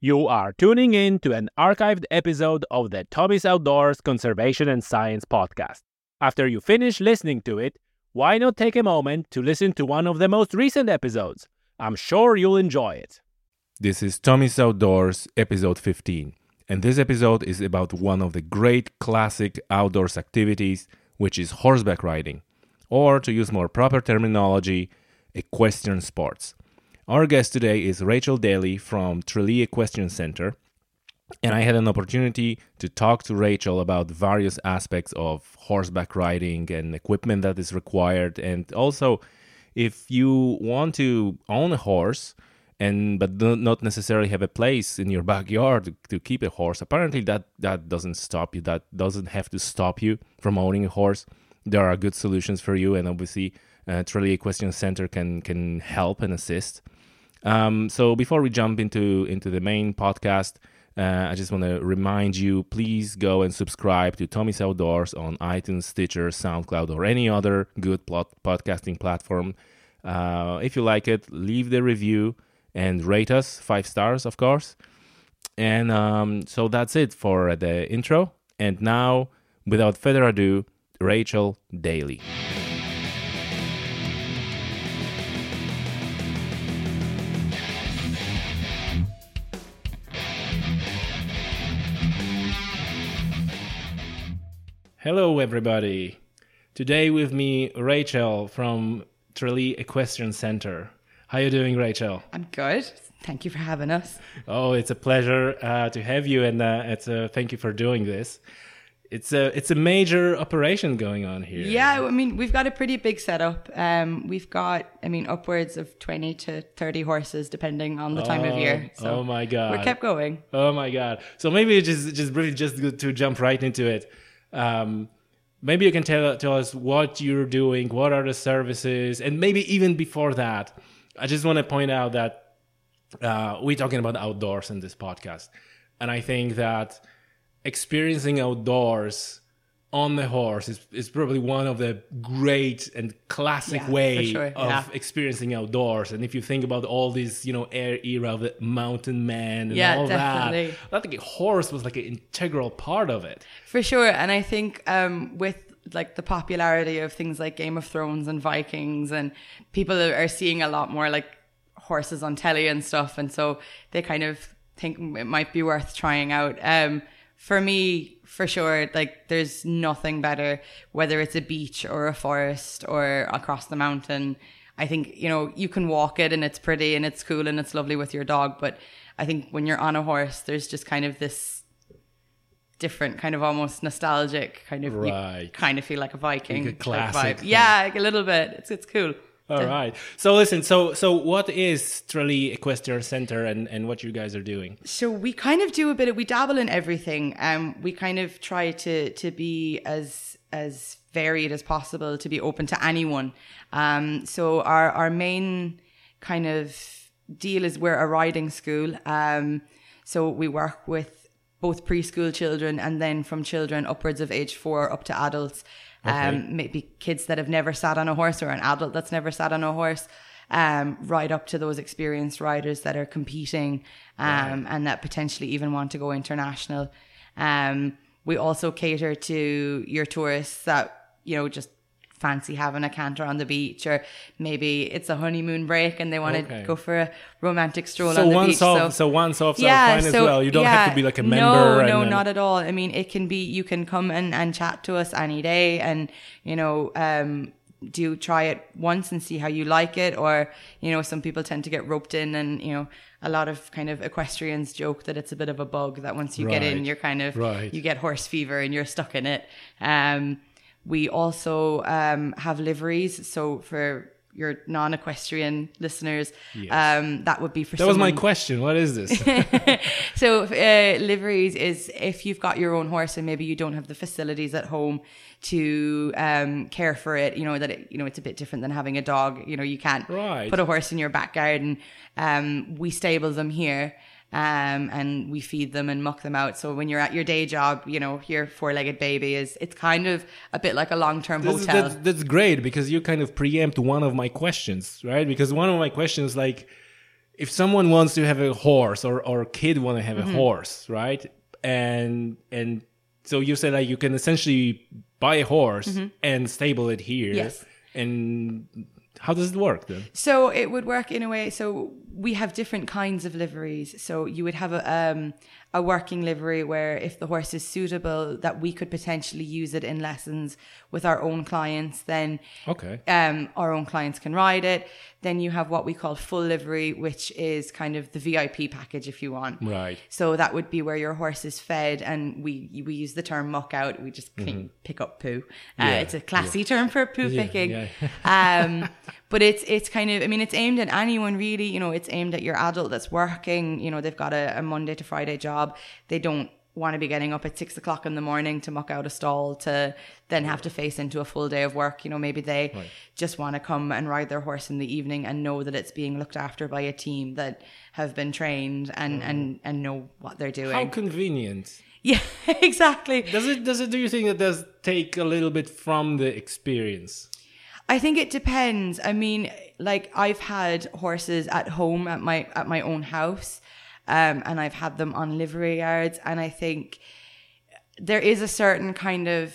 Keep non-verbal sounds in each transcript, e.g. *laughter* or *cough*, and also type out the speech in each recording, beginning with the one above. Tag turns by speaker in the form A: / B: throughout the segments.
A: You are tuning in to an archived episode of the Tommy's Outdoors Conservation and Science podcast. After you finish listening to it, why not take a moment to listen to one of the most recent episodes? I'm sure you'll enjoy it. This is Tommy's Outdoors, episode 15, and this episode is about one of the great classic outdoors activities, which is horseback riding, or to use more proper terminology, equestrian sports. Our guest today is Rachel Daly from Tralee Equestrian Center, and I had an opportunity to talk to Rachel about various aspects of horseback riding and equipment that is required, and also if you want to own a horse and but not necessarily have a place in your backyard to keep a horse apparently that that doesn't stop you. That doesn't have to stop you from owning a horse. There are good solutions for you and obviously uh, Equestrian Center can can help and assist um, so before we jump into into the main podcast, uh, I just want to remind you: please go and subscribe to Tommy's Outdoors on iTunes, Stitcher, SoundCloud, or any other good plot- podcasting platform. Uh, if you like it, leave the review and rate us five stars, of course. And um, so that's it for the intro. And now, without further ado, Rachel Daly. Hello, everybody. Today with me, Rachel from Tralee Equestrian Center. How are you doing, Rachel?
B: I'm good. Thank you for having us.
A: Oh, it's a pleasure uh, to have you, and uh, it's a thank you for doing this. It's a it's a major operation going on here.
B: Yeah, I mean we've got a pretty big setup. Um, we've got I mean upwards of twenty to thirty horses depending on the time
A: oh,
B: of year.
A: So oh my god,
B: we're kept going.
A: Oh my god. So maybe just just really just to jump right into it. Um, maybe you can tell tell us what you're doing, what are the services, and maybe even before that, I just want to point out that uh, we're talking about outdoors in this podcast, and I think that experiencing outdoors on the horse is, is probably one of the great and classic
B: yeah,
A: way
B: sure.
A: of
B: yeah.
A: experiencing outdoors. And if you think about all these, you know, air era of the mountain man and
B: yeah,
A: all
B: definitely.
A: that, I think a horse was like an integral part of it.
B: For sure. And I think um, with like the popularity of things like Game of Thrones and Vikings and people are seeing a lot more like horses on telly and stuff. And so they kind of think it might be worth trying out. Um, for me, for sure, like there's nothing better, whether it's a beach or a forest or across the mountain. I think, you know, you can walk it and it's pretty and it's cool and it's lovely with your dog. But I think when you're on a horse, there's just kind of this different kind of almost nostalgic kind of,
A: right.
B: kind of feel like a Viking
A: like a classic
B: vibe. Yeah, like a little bit. It's, it's cool.
A: All right. So listen, so so what is Tralee Equestrian Center and, and what you guys are doing?
B: So we kind of do a bit of we dabble in everything. Um we kind of try to to be as as varied as possible to be open to anyone. Um so our our main kind of deal is we're a riding school. Um so we work with both preschool children and then from children upwards of age 4 up to adults
A: Okay.
B: um, maybe kids that have never sat on a horse or an adult that's never sat on a horse, um, right up to those experienced riders that are competing um, and that potentially even want to go international. Um, we also cater to your tourists that, you know, just fancy having a canter on the beach or maybe it's a honeymoon break and they want
A: Okay.
B: to go for a romantic stroll
A: So
B: on the
A: once
B: beach.
A: off,
B: so
A: so once off,
B: yeah,
A: fine as
B: so,
A: well. You don't have to be like a member.
B: No, no,
A: then-
B: not at all. I mean, it can be. You can come and and chat to us any day, and you know, um, do try it once and see how you like it, or you know, some people tend to get roped in, and you know, a lot of kind of equestrians joke that it's a bit of a bug that once you get in, you're kind of
A: right.
B: you get horse fever and you're stuck in it. Um, we also um have liveries, so for your non-equestrian listeners,
A: Yes.
B: um, that would be for
A: That was my question. What is this? *laughs*
B: so uh, liveries is if you've got your own horse and maybe you don't have the facilities at home to um, care for it you know that it, you know it's a bit different than having a dog you know you can't
A: Right.
B: put a horse in your back garden um, we stable them here um, and we feed them and muck them out so when you're at your day job you know your four-legged baby is it's kind of a bit like a long-term
A: This is-
B: hotel
A: that's, that's great because you kind of preempt one of my questions, right? Because one of my questions, like, if someone wants to have a horse or or a kid want to have
B: Mm-hmm.
A: a horse, right? And and so you said like you can essentially buy a horse and stable it here.
B: Mm-hmm. Yes.
A: And how does it work then?
B: So it would work in a way. So we have different kinds of liveries. So you would have a um, a working livery where if the horse is suitable, that we could potentially use it in lessons with our own clients. Then
A: Okay.
B: um, our own clients can ride it. Then you have what we call full livery, which is kind of the VIP package, if you want.
A: Right.
B: So that would be where your horse is fed, and we we use the term muck out. We just clean, pick up poo. Uh,
A: Mm-hmm. Yeah,
B: it's a classy term for poo
A: Yeah,
B: picking.
A: yeah. *laughs*
B: um, but it's it's kind of I mean it's aimed at anyone really. You know, it's aimed at your adult that's working. You know, they've got a, a Monday to Friday job. They don't want to be getting up at six o'clock in the morning to muck out a stall to then have to face into a full day of work. You know, maybe they just want to come and ride their horse in the evening and know that it's being looked after by a team that have been trained and mm-hmm. and and know what they're doing.
A: How convenient.
B: yeah, *laughs* exactly.
A: Does it does it do you think that does take a little bit from the experience?
B: I think it depends. I mean, like I've had horses at home at my at my own house, um, and I've had them on livery yards, and I think there is a certain kind of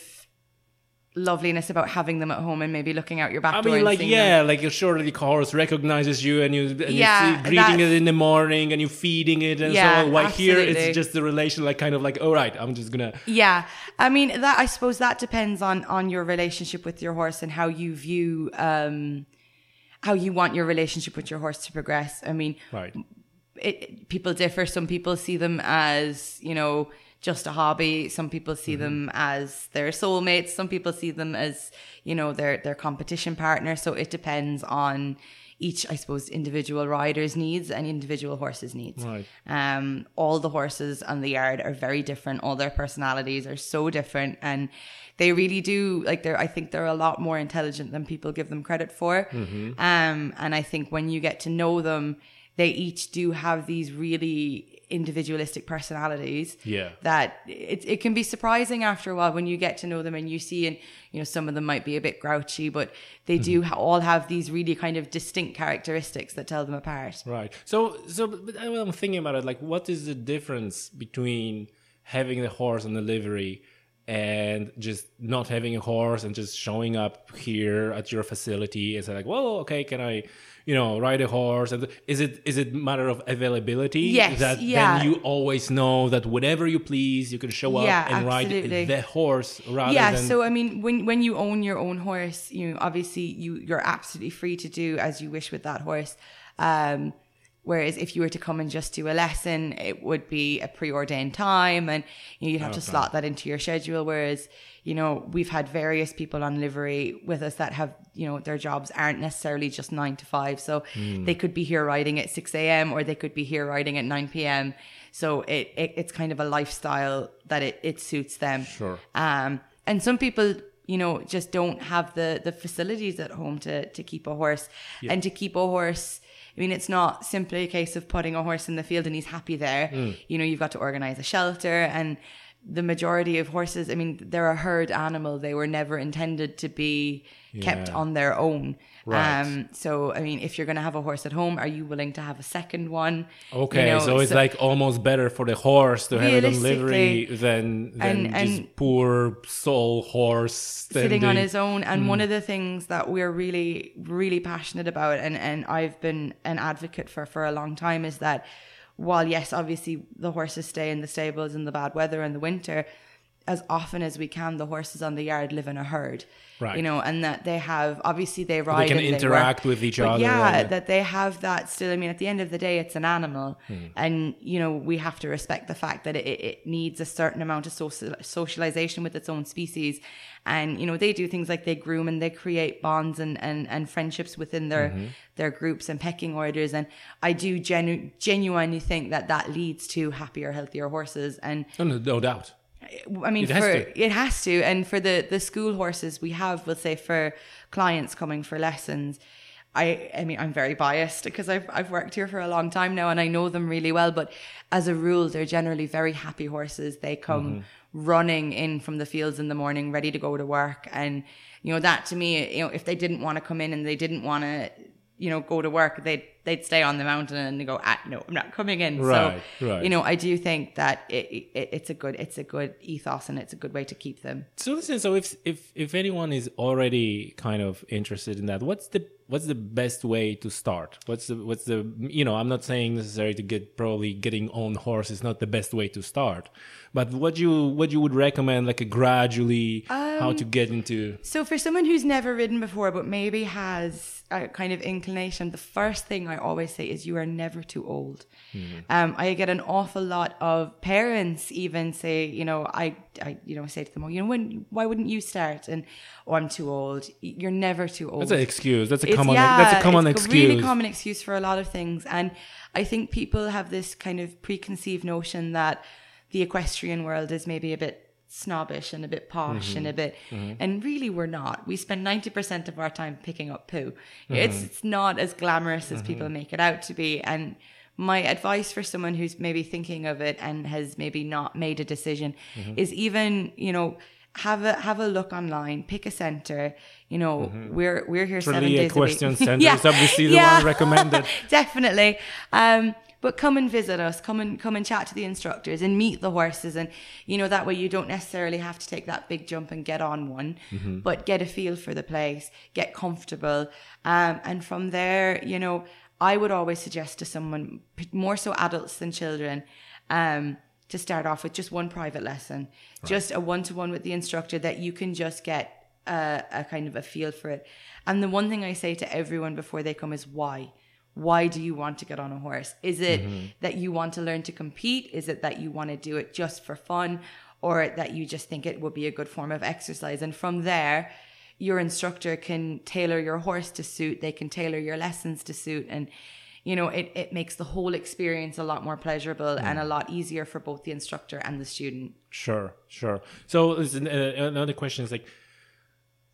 B: loveliness about having them at home and maybe looking out your back
A: I
B: door.
A: mean,
B: and
A: like, yeah,
B: them.
A: like sure the horse recognizes you and you and
B: Yeah,
A: you see, greeting it in the morning and you're feeding it and
B: Yeah,
A: so on. While here, it's just the relation, like kind of like, all right, I'm just gonna.
B: Yeah, I mean that. I suppose that depends on on your relationship with your horse and how you view um how you want your relationship with your horse to progress. I mean,
A: Right.
B: It, people differ. Some people see them as, you know, just a hobby. Some people see them as their soulmates. Some people see them as, you know, their their competition partner. So it depends on each, I suppose, individual rider's needs and individual horse's needs.
A: Right.
B: Um, all the horses on the yard are very different. All their personalities are so different, and they really do like they're. I think they're a lot more intelligent than people give them credit for. Um, and I think when you get to know them, they each do have these really individualistic personalities.
A: Yeah.
B: That it it can be surprising after a while when you get to know them and you see and you know some of them might be a bit grouchy, but they do
A: Mm-hmm.
B: ha- all have these really kind of distinct characteristics that tell them apart.
A: Right. So, so I'm thinking about it. Like, what is the difference between having the horse and the livery and just not having a horse and just showing up here at your facility and say like, well, okay, can I, you know, ride a horse? And is it is it matter of availability?
B: Yes,
A: That
B: yeah.
A: then you always know that whatever you please, you can show up
B: Yeah,
A: and
B: absolutely.
A: ride the horse rather
B: yeah
A: than.
B: so i mean when when you own your own horse you know, obviously you you're absolutely free to do as you wish with that horse um whereas if you were to come and just do a lesson it would be a preordained time and you know, you'd have to slot that into your schedule whereas you know we've had various people on livery with us that have you know their jobs aren't necessarily just 9 to 5 so they could be here riding at 6 a.m or they could be here riding at 9 p.m so it, it it's kind of a lifestyle that it, it suits them
A: Sure.
B: um, and some people, you know, just don't have the the facilities at home to to keep a horse and to keep a horse. I mean, it's not simply a case of putting a horse in the field and he's happy there.
A: Mm.
B: You know, you've got to organize a shelter and the majority of horses, I mean, they're a herd animal. They were never intended to be kept on their own.
A: Right.
B: Um, so, I mean, if you're going to have a horse at home, are you willing to have a second one? You
A: Okay,
B: know,
A: so it's like almost better for the horse to have it on livery than, than
B: and-
A: just
B: and-
A: poor soul horse
B: sitting on his own and
A: Hmm.
B: one of the things that we're really really passionate about and and I've been an advocate for for a long time is that while yes obviously the horses stay in the stables in the bad weather in the winter as often as we can the horses on the yard live in a herd
A: Right.
B: you know and that they have obviously they ride
A: They
B: can they
A: interact
B: work,
A: with each other
B: yeah
A: and-
B: that they have that still i mean at the end of the day it's an animal
A: Hmm.
B: and you know we have to respect the fact that it, it needs a certain amount of social, socialization with its own species and you know they do things like they groom and they create bonds and and, and friendships within their
A: Mm-hmm.
B: their groups and pecking orders and i do genu- genuinely think that that leads to happier healthier horses and
A: No, no, no doubt.
B: I mean,
A: It has
B: for
A: to.
B: it has to, and for the the school horses we have, we'll say for clients coming for lessons. I I mean, I'm very biased *laughs* because I've I've worked here for a long time now, and I know them really well. But as a rule, they're generally very happy horses. They come
A: Mm-hmm.
B: running in from the fields in the morning, ready to go to work, and you know that to me, you know, if they didn't want to come in and they didn't want to, you know, go to work, they'd they'd stay on the mountain and go, ah, no, I'm not coming in.
A: Right,
B: so,
A: right.
B: you know, I do think that it, it, it's a good, it's a good ethos and it's a good way to keep them.
A: So listen, so if if if anyone is already kind of interested in that, what's the what's the best way to start? What's the what's the you know, I'm not saying necessarily to get probably getting on horse is not the best way to start. But what you what you would recommend like a gradually how to get into
B: So for someone who's never ridden before but maybe has a kind of inclination, the first thing I always say is you are never too old. Um, I get an awful lot of parents even say, you know, I, I, you know, say to them, oh, you know, when, why wouldn't you start? And oh, I'm too old. You're never too old.
A: That's an excuse. That's a
B: It's-
A: common
B: yeah,
A: that's a common
B: it's
A: excuse.
B: a really common excuse for a lot of things. And I think people have this kind of preconceived notion that the equestrian world is maybe a bit snobbish and a bit posh
A: Mm-hmm.
B: and a bit and really we're not. We spend 90% of our time picking up poo.
A: Mm-hmm.
B: it's it's not as glamorous as people make it out to be and my advice for someone who's maybe thinking of it and has maybe not made a decision
A: Mm-hmm.
B: is even you know have a have a look online pick a center you know we're we're here seven
A: Tralee
B: days
A: Equestrian
B: a week.
A: Centre is *laughs* obviously the one recommended. *laughs*
B: definitely. Um but come and visit us. Come and come and chat to the instructors and meet the horses. And you know that way you don't necessarily have to take that big jump and get on one
A: Mm-hmm.
B: but get a feel for the place get comfortable. Um and from there you know i would always suggest to someone more so adults than children um to start off with just one private lesson. Just a one-to-one with the instructor that you can just get a, a kind of a feel for it. And the one thing i say to everyone before they come is why why do you want to get on a horse? Is it that you want to learn to compete? Is it that you want to do it just for fun? Or that you just think it would be a good form of exercise? And from there, your instructor can tailor your horse to suit, they can tailor your lessons to suit. And, you know, it, it makes the whole experience a lot more pleasurable and a lot easier for both the instructor and the student.
A: Sure, sure. So uh, another question is like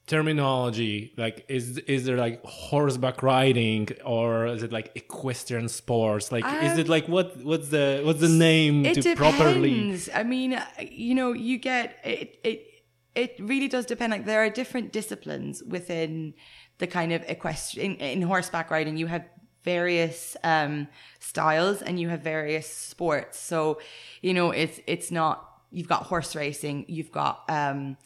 A: terminology. Like, is is there like horseback riding or is it like equestrian sports? Like, is it like what what's the what's the name
B: It
A: to
B: depends.
A: properly?
B: I mean, you know, you get it. It it really does depend. Like there are different disciplines within the kind of equestrian in, in horseback riding. You have various um, styles and you have various sports. So, you know, it's it's not. You've got horse racing. You've got. Um,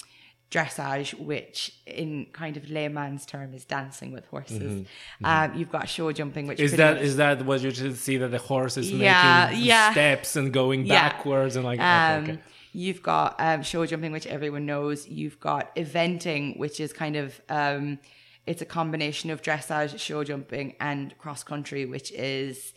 B: dressage, which in kind of layman's term is dancing with horses. Um, you've got show jumping, which
A: Mm-hmm. Is that
B: much-
A: is that what you should see that the horse is
B: Yeah,
A: making
B: yeah.
A: steps and going
B: Yeah.
A: backwards and like
B: Um,
A: okay.
B: You've got um, show jumping, which everyone knows. You've got eventing, which is kind of um, it's a combination of dressage, show jumping, and cross country, which is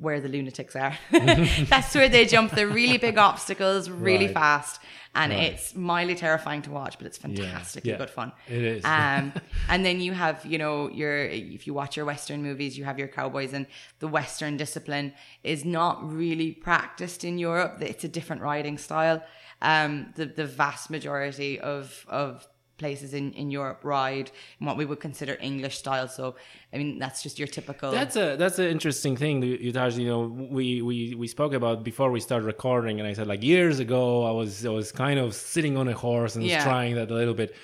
B: where the lunatics are. *laughs* *laughs* That's where they jump the really big *laughs* obstacles really
A: Right.
B: fast, and
A: Right.
B: it's mildly terrifying to watch, but it's fantastically
A: yeah.
B: good fun.
A: It is.
B: Um, and then you have, you know, your if you watch your Western movies, you have your cowboys, and the Western discipline is not really practiced in Europe. It's a different riding style. Um, the the vast majority of of places in, in Europe ride in what we would consider English style. So, I mean, that's just your typical.
A: That's a that's an interesting thing, Yutaj. You know, we, we we spoke about before we started recording, and I said like years ago, I was I was kind of sitting on a horse and was
B: Yeah.
A: trying that a little bit.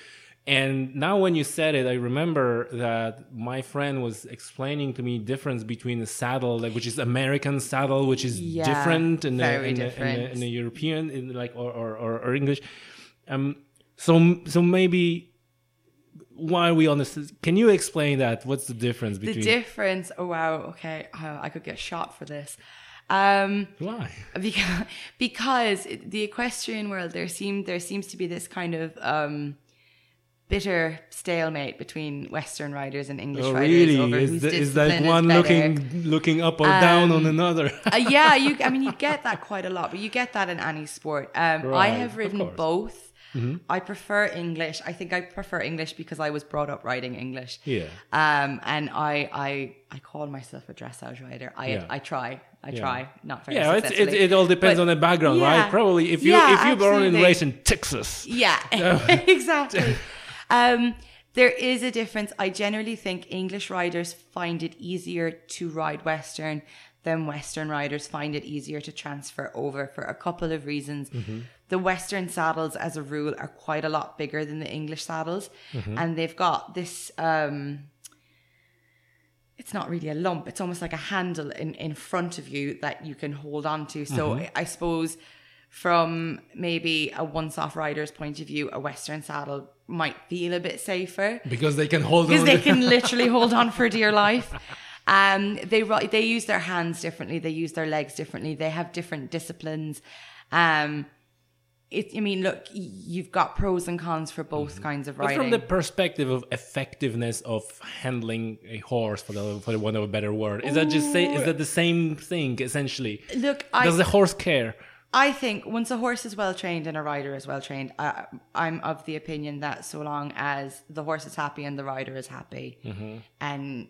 A: And now when you said it, I remember that my friend was explaining to me difference between the saddle, like which is American saddle, which is
B: Yeah,
A: different in the,
B: very
A: in, the, in, the,
B: different.
A: in the European, in like or, or, or English. Um, so so maybe why are we on this? Can you explain that? What's the difference between the
B: difference. Oh wow, okay, uh, I could get shot for this. Um,
A: why? *laughs*
B: because because the equestrian world there seem there seems to be this kind of um bitter stalemate between western riders and english
A: Oh,
B: riders
A: really?
B: over
A: Is,
B: whose
A: the, is that one
B: better.
A: looking looking up or down on another?
B: uh, yeah you i mean you *laughs* get that quite a lot but you get that in any sport um i have ridden
A: course.
B: Both I prefer English. I think I prefer English because I was brought up riding English.
A: Yeah.
B: Um, and I, I, I call myself a dressage rider. I,
A: Yeah.
B: I try. I
A: Yeah.
B: try. Not very
A: yeah, it, it all depends
B: But-
A: on the background,
B: yeah.
A: right? Probably if you if you born and raised in Texas,
B: Yeah, *laughs* *laughs* exactly. Um, there is a difference. I generally think English riders find it easier to ride Western than Western riders find it easier to transfer over for a couple of reasons. The Western saddles, as a rule, are quite a lot bigger than the English saddles, and they've got this. Um, it's not really a lump. It's almost like a handle in, in front of you that you can hold on to. So
A: Mm-hmm.
B: I suppose from maybe a once off rider's point of view, a Western saddle might feel a bit safer
A: because they can hold
B: because they can *laughs* literally hold on for dear life. *laughs* Um, they they use their hands differently. They use their legs differently. They have different disciplines. Um, it, I mean, look, you've got pros and cons for both kinds of
A: Mm-hmm. But
B: riding.
A: from the perspective of effectiveness of handling a horse, for the for the want of a better word, is that just say is that the same thing essentially?
B: look, I,
A: Does the horse care?
B: I think once a horse is well trained and a rider is well trained, I, I'm of the opinion that so long as the horse is happy and the rider is happy,
A: Mm-hmm.
B: and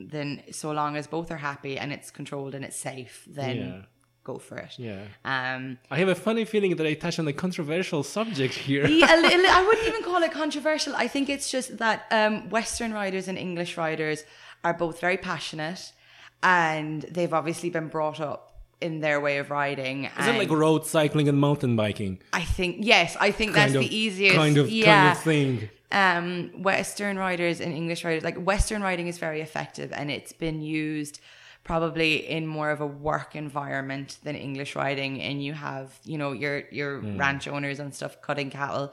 B: then so long as both are happy and it's controlled and it's safe, then
A: Yeah.
B: Go for it.
A: Yeah.
B: Um,
A: I have a funny feeling that I touch on a controversial subject here.
B: yeah, little, I wouldn't *laughs* even call it controversial. I think it's just that um, Western riders and English riders are both very passionate, and they've obviously been brought up in their way of riding.
A: Is it like road cycling and mountain biking?
B: I think yes, I think that's
A: of-
B: the easiest.
A: kind of
B: yeah.
A: kind of thing.
B: um, Western riders and English riders, like Western riding is very effective and it's been used probably in more of a work environment than English riding. And you have, you know, your, your ranch owners and stuff cutting cattle.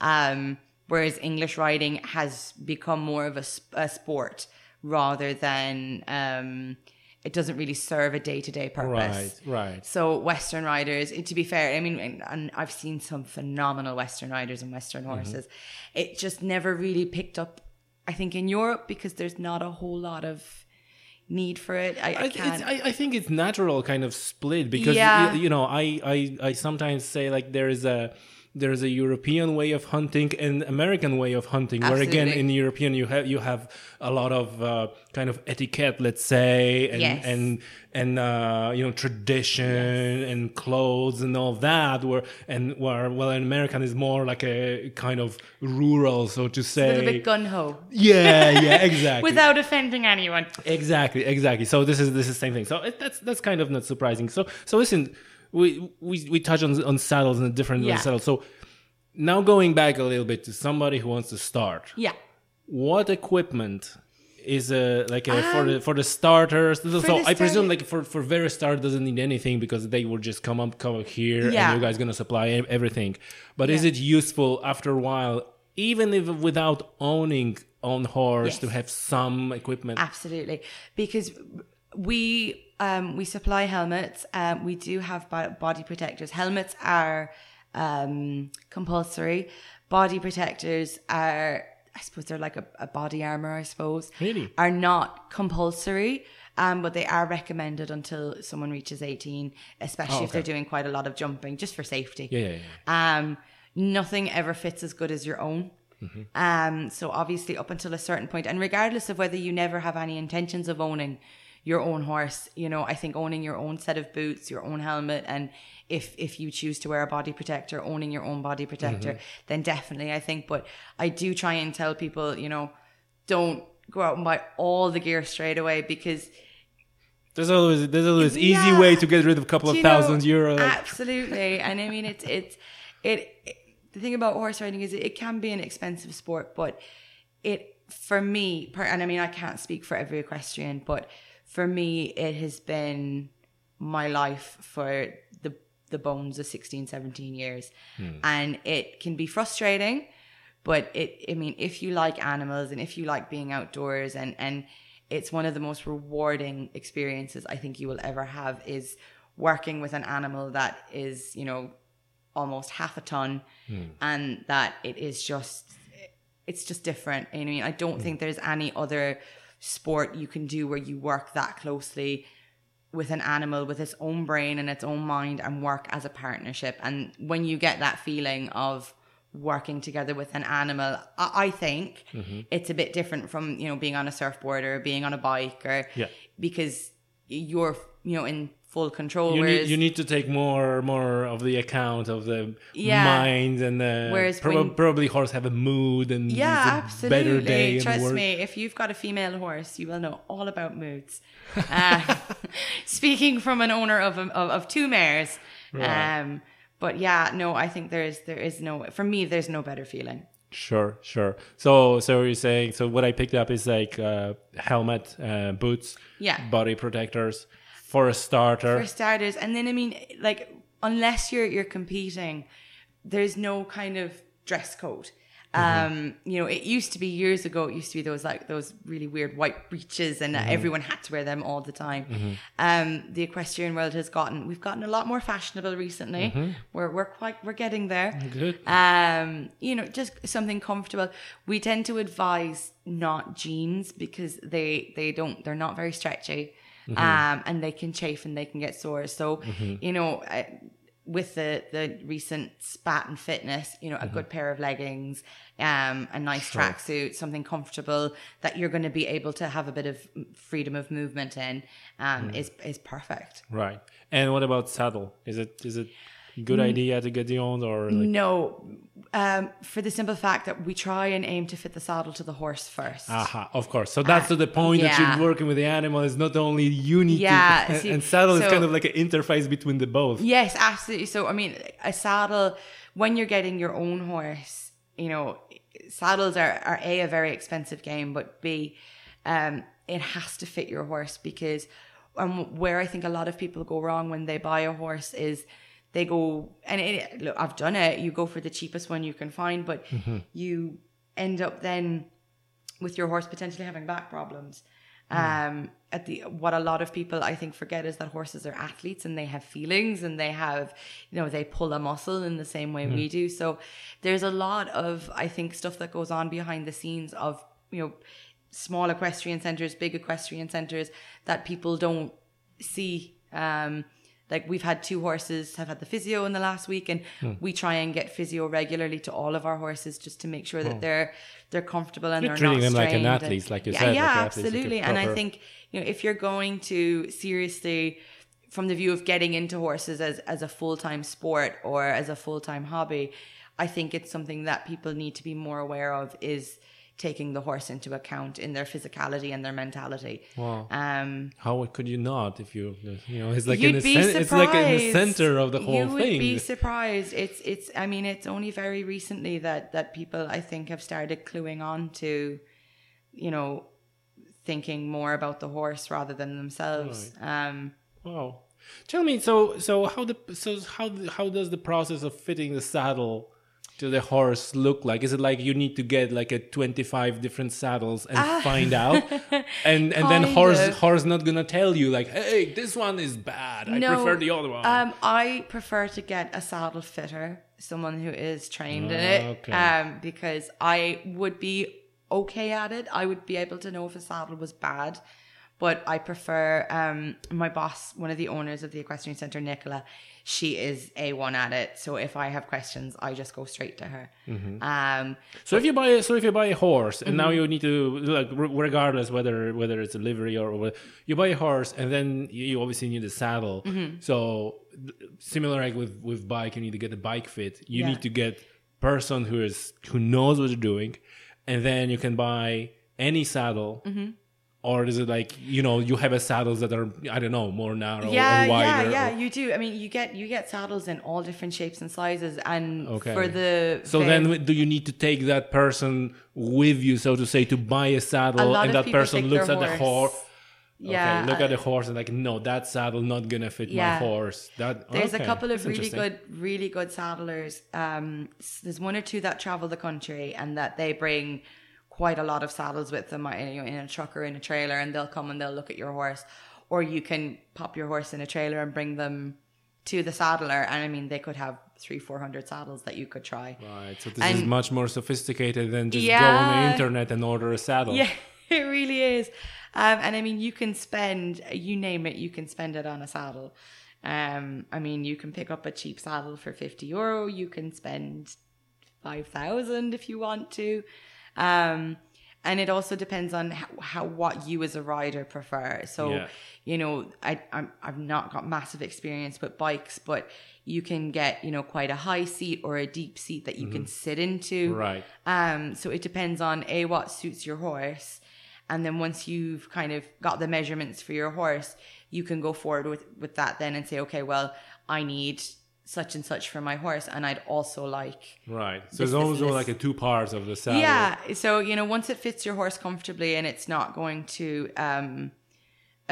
B: Um, whereas English riding has become more of a, a sport rather than, um, it doesn't really serve a day to day purpose.
A: Right, right.
B: So Western riders, to be fair, I mean, and, I've seen some phenomenal Western riders and Western
A: Mm-hmm.
B: horses. It just never really picked up. I think in Europe because there's not a whole lot of need for it. I, I,
A: I,
B: can't.
A: I, I think it's natural kind of split because
B: Yeah.
A: you, you know I, I I sometimes say like there is a there's a European way of hunting and American way of hunting where again in European you have you have a lot of uh, kind of etiquette let's say and
B: Yes.
A: and and uh, you know tradition and clothes and all that where and where well an American is more like a kind of rural so to say.
B: a little bit gun ho
A: yeah yeah *laughs* exactly
B: without offending anyone.
A: Exactly, exactly. So this is this is the same thing. So it, that's that's kind of not surprising. So so listen, we we we touch on on saddles and different
B: Yeah.
A: saddles. So now going back a little bit to somebody who wants to start,
B: Yeah.
A: what equipment is a like a, for the for the starters? So,
B: Um, the
A: I presume like for for very start doesn't need anything because they will just come up come up here
B: Yeah.
A: and you guys gonna supply everything. But is it useful after a while, even if without owning on horse,
B: Yes.
A: to have some equipment?
B: Absolutely, because we um, we supply helmets. Um, we do have body protectors. Helmets are um, compulsory. Body protectors are, I suppose, they're like a, a body armor. I suppose
A: Really?
B: are not compulsory. Um, but they are recommended until someone reaches 18, especially
A: Oh,
B: if they're doing quite a lot of jumping, just for safety.
A: Yeah, yeah, yeah.
B: Um, nothing ever fits as good as your own. Um, so obviously up until a certain point, and regardless of whether you never have any intentions of owning your own horse, you know, I think owning your own set of boots, your own helmet, and if if you choose to wear a body protector, owning your own body protector, mm-hmm. then definitely I think. But I do try and tell people, you know, don't go out and buy all the gear straight away because
A: There's always there's always easy way to get rid of a couple of
B: know,
A: thousand euro.
B: Absolutely, and I mean it's it's it, it. The thing about horse riding is it, it can be an expensive sport, but it for me, per, and I mean I can't speak for every equestrian, but for me it has been my life for the the bones of 16 17 years. Hmm. And it can be frustrating but it i mean if you like animals and if you like being outdoors and and it's one of the most rewarding experiences i think you will ever have is working with an animal that is you know almost half a ton hmm. and that it is just it's just different. I mean? I don't hmm. think there's any other sport you can do where you work that closely with an animal with its own brain and its own mind and work as a partnership. And when you get that feeling of working together with an animal, I, I think
A: Mm-hmm.
B: it's a bit different from, you know, being on a surfboard or being on a bike or
A: Yeah.
B: because you're, you know, in full control.
A: you
B: whereas
A: need you need to take more more of the account of the
B: Yeah.
A: mind and the
B: Whereas
A: prob-
B: when-
A: probably horse have a mood and
B: yeah, absolutely.
A: better day
B: Trust me, if you've got a female horse, you will know all about moods. Uh, *laughs* speaking from an owner of, of, of two mares,
A: Right.
B: um, but yeah, no, I think there is there is no for me. There's no better feeling.
A: Sure, sure. So, so you're saying so? What I picked up is like uh, helmet, uh, boots,
B: Yeah.
A: body protectors for a starter.
B: for starters. And then i mean like unless you're you're competing there's no kind of dress code. Um you know it used to be years ago it used to be those like those really weird white breeches and everyone had to wear them all the time. Um the equestrian world has gotten we've gotten a lot more fashionable recently. We're we're quite we're getting there.
A: Good.
B: um you know just something comfortable. We tend to advise not jeans because they they don't they're not very stretchy um and they can chafe and they can get sore. So you know I, with the the recent spat and fitness you know a good pair of leggings um a nice tracksuit something comfortable that you're going to be able to have a bit of freedom of movement in um is is perfect.
A: Right. And what about saddle? Is it is it good
B: Mm.
A: idea to get the on or like
B: no um for the simple fact that we try and aim to fit the saddle to the horse first
A: Aha, of course. So that's to the point that
B: Uh,
A: you're working with the animal. Is not only you need
B: Yeah,
A: to, *laughs* and,
B: see,
A: and saddle is kind of like an interface between the both.
B: Yes, absolutely. So, I mean, a saddle, when you're getting your own horse, you know, saddles are, are A, a very expensive game, but B, um, it has to fit your horse because um, where I think a lot of people go wrong when they buy a horse is they go, and it, look, I've done it, you go for the cheapest one you can find, but you end up then with your horse potentially having back problems. Um, at the what a lot of people I think forget is that horses are athletes and they have feelings and they have, you know, they pull a muscle in the same way we do. So there's a lot of I think stuff that goes on behind the scenes of you know small equestrian centers, big equestrian centers that people don't see. Um, like we've had two horses have had the physio in the last week, and hmm. we try and get physio regularly to all of our horses just to make sure that hmm. they're they're comfortable and
A: You're
B: they're
A: treating
B: not
A: them like an
B: strained and-
A: athlete, like you
B: yeah,
A: said,
B: Yeah,
A: like
B: absolutely. And I think you know if you're going to seriously from the view of getting into horses as as a full time sport or as a full time hobby, I think it's something that people need to be more aware of is taking the horse into account in their physicality and their mentality.
A: Wow.
B: Um,
A: How could you not if you you know it's like
B: You'd
A: in the cen- it's like in the center of the whole
B: you would
A: thing.
B: be surprised. It's it's. I mean, it's only very recently that that people I think have started cluing on to, you know, thinking more about the horse rather than themselves. Um,
A: Wow. Tell me, so so how the so how how does the process of fitting the saddle to the horse look like? Is it like you need to get like a twenty five different saddles and find out, and and then horse
B: of.
A: horse not gonna tell you like, hey, this one is bad. I prefer the other one.
B: Um, I prefer to get a saddle fitter, someone who is trained in
A: Ah,
B: it,
A: okay.
B: um, because I would be okay at it. I would be able to know if a saddle was bad, but I prefer um, my boss, one of the owners of the equestrian center, Nicola. She is a one at it. So if I have questions, I just go straight to her.
A: Mm-hmm.
B: Um,
A: So if you buy a, so if you buy a horse and
B: Mm-hmm.
A: now you need to like regardless whether whether it's a livery or, or you buy a horse and then you, obviously need a saddle.
B: Mm-hmm.
A: So similar like with with bike, you need to get a bike fit. You
B: Yeah.
A: need to get person who is who knows what they're doing, and then you can buy any saddle. Or is it like you know you have a saddles that are I don't know more narrow
B: yeah,
A: or wider?
B: yeah, yeah.
A: or-
B: You do. I mean, you get you get saddles in all different shapes and sizes, and
A: Okay.
B: for the
A: So then, do you need to take that person with you, so to say, to buy a
B: a
A: saddle,
B: lot
A: and that person looks at the horse?
B: Yeah,
A: okay, look
B: uh,
A: at the horse and like, no, that saddle not gonna fit my horse. That
B: There's
A: okay,
B: a couple of
A: that's
B: really good, really good saddlers. Um, there's one or two that travel the country and that they bring quite a lot of saddles with them you know, in a truck or in a trailer, and they'll come and they'll look at your horse, or you can pop your horse in a trailer and bring them to the saddler. And I mean, they could have three, four hundred saddles that you could try.
A: Right, so this is much more sophisticated than just go on the internet and order a saddle.
B: Yeah, *laughs* it really is. Um, and I mean, you can spend, you name it, you can spend it on a saddle. Um, I mean, you can pick up a cheap saddle for 50 euro. You can spend 5,000 if you want to. Um, and it also depends on how, how what you as a rider prefer. So,
A: Yeah.
B: you know, I, I'm, I've not got massive experience with bikes, but you can get, you know, quite a high seat or a deep seat that you can sit into.
A: Right.
B: Um, so it depends on a what suits your horse, and then once you've kind of got the measurements for your horse, you can go forward with with that then and say, okay, well, I need such and such for my horse, and I'd also like
A: Right. So almost
B: this-
A: like a two parts of the saddle.
B: yeah. So you know, once it fits your horse comfortably and it's not going to um,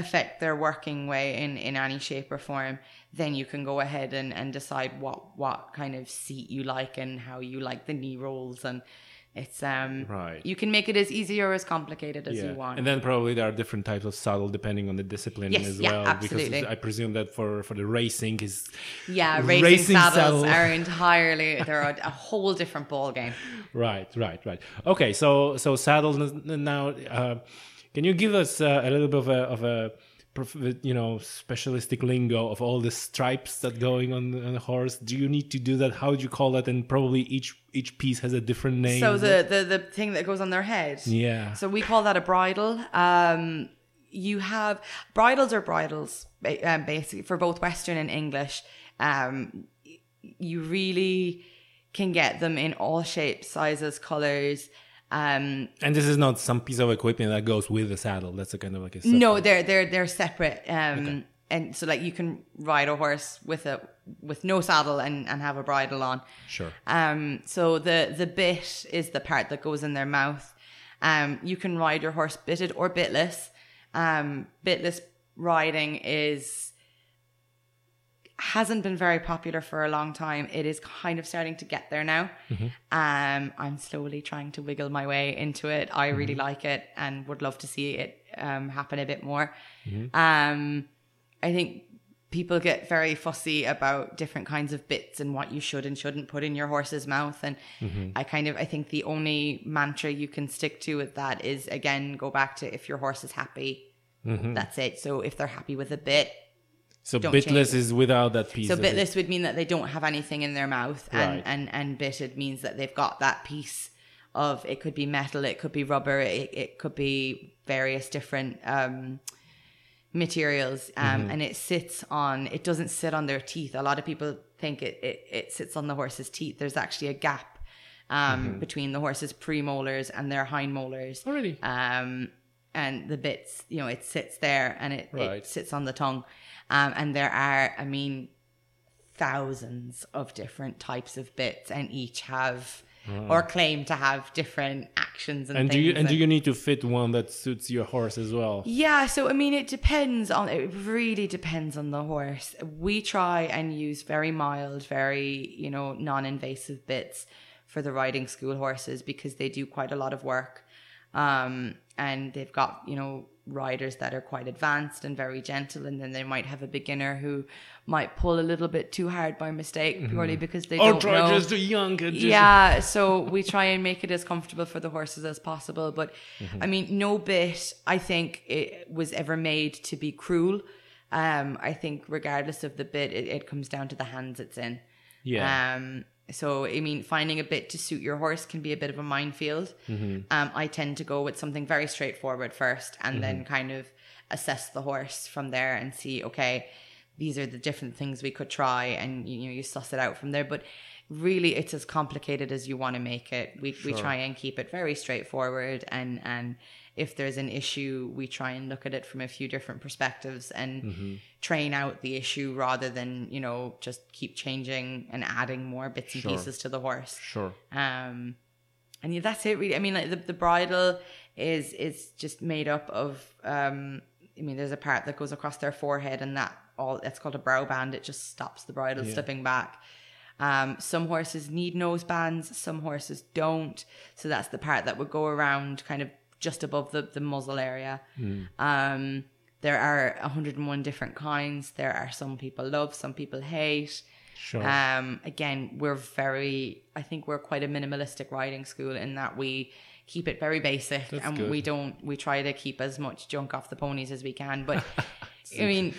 B: affect their working way in in any shape or form, then you can go ahead and and decide what what kind of seat you like and how you like the knee rolls and. It's um
A: Right.
B: You can make it as easy or as complicated as
A: Yeah.
B: you want.
A: And then probably there are different types of saddle depending on the discipline
B: Yes,
A: as
B: yeah,
A: well.
B: absolutely.
A: Because I presume that for, for the racing is
B: yeah, *laughs* racing,
A: Racing
B: saddles
A: saddle.
B: are *laughs* entirely they're a, a whole different ball game.
A: right, right, right. Okay, so so saddles now. Uh, can you give us uh, a little bit of a of a you know specialistic lingo of all the stripes that going on, on the horse? Do you need to do that? How do you call that? And probably each each piece has a different name.
B: So the, the the thing that goes on their head.
A: yeah.
B: So we call that a bridle. Um, you have bridles or bridles, um, basically for both Western and English. Um, you really can get them in all shapes, sizes, colors. Um,
A: and this is not some piece of equipment that goes with the saddle. That's a kind of like a
B: no, they're they're they're separate. Um, and so like you can ride a horse with a with no saddle and and have a bridle on.
A: Sure.
B: Um, so the the bit is the part that goes in their mouth. Um, you can ride your horse bitted or bitless. Um, bitless riding is hasn't been very popular for a long time. It is kind of starting to get there now. Um, I'm slowly trying to wiggle my way into it. I really like it and would love to see it um, happen a bit more. Um, I think people get very fussy about different kinds of bits and what you should and shouldn't put in your horse's mouth. And I kind of, I think the only mantra you can stick to with that is again, go back to if your horse is happy, that's it. So if they're happy with a bit,
A: So
B: Don't
A: bitless is without that piece.
B: so bitless would mean that they don't have anything in their mouth, and
A: Right.
B: and and bitted means that they've got that piece of it could be metal, it could be rubber, it, it could be various different um, materials, um,
A: Mm-hmm.
B: and it sits on. It doesn't sit on their teeth. A lot of people think it it, it sits on the horse's teeth. There's actually a gap um,
A: Mm-hmm.
B: between the horse's premolars and their hind molars.
A: Oh, really?
B: Um, and the bits, you know, it sits there and it,
A: Right.
B: it sits on the tongue. Um, and there are, I mean, thousands of different types of bits, and each have or claim to have different actions and,
A: and do you and do you need to fit one that suits your horse as well?
B: Yeah, so I mean, it depends on. It really depends on the horse. We try and use very mild, very you know non-invasive bits for the riding school horses because they do quite a lot of work, um, and they've got you know riders that are quite advanced and very gentle, and then they might have a beginner who might pull a little bit too hard by mistake purely because they
A: Or
B: don't
A: try
B: know.
A: just to young and just
B: Yeah, so we try and make it as comfortable for the horses as possible. But I mean, no bit I think it was ever made to be cruel. Um, I think regardless of the bit, it, it comes down to the hands it's in.
A: Yeah.
B: Um, so I mean, finding a bit to suit your horse can be a bit of a minefield. Um, I tend to go with something very straightforward first, and then kind of assess the horse from there and see, okay, these are the different things we could try, and you know, you suss it out from there. But really, it's as complicated as you want to make it. We we try and keep it very straightforward, and and if there's an issue, we try and look at it from a few different perspectives and train out the issue rather than you know just keep changing and adding more bits and
A: Sure.
B: pieces to the horse.
A: Sure.
B: Um, and yeah, that's it. Really, I mean, like the, the bridle is is just made up of. Um, I mean, there's a part that goes across their forehead, and that all it's called a brow band. It just stops the bridle slipping back. Um, some horses need nose bands, some horses don't. So that's the part that would go around kind of just above the, the muzzle area. Um, there are 101 different kinds. There are some people love, some people hate.
A: Sure.
B: Um, again, we're very, I think we're quite a minimalistic riding school in that we keep it very basic
A: That's
B: and
A: good.
B: we don't, we try to keep as much junk off the ponies as we can. But *laughs* I mean,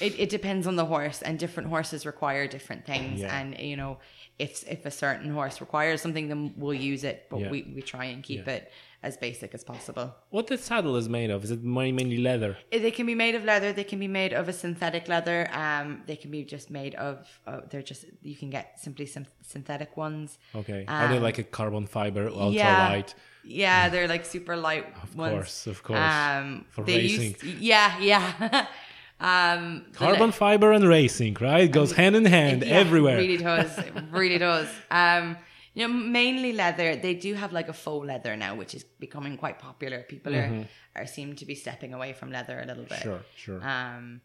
B: it, it depends on the horse and different horses require different things.
A: Yeah.
B: And, you know, if, if a certain horse requires something, then we'll use it, but
A: Yeah.
B: we, we try and keep
A: Yeah.
B: it as basic as possible.
A: What the saddle is made of? Is it mainly leather?
B: Uh, They can be made of leather. They can be made of a synthetic leather. Um, they can be just made of. Uh, they're just you can get simply some synthetic ones.
A: Okay. Are they
B: Um,
A: like a carbon fiber, ultra
B: yeah,
A: light?
B: Yeah, they're like super light
A: Of
B: ones.
A: course, of course.
B: Um,
A: For
B: they
A: racing.
B: Use, yeah, yeah. *laughs* Um,
A: Carbon fiber and racing, right? Goes hand in hand
B: Yeah,
A: everywhere.
B: It really does. *laughs* It really does. Um, you know, mainly leather. They do have like a faux leather now, which is becoming quite popular. People are are seem to be stepping away from leather a little bit.
A: Mm-hmm. Sure, sure.
B: Um,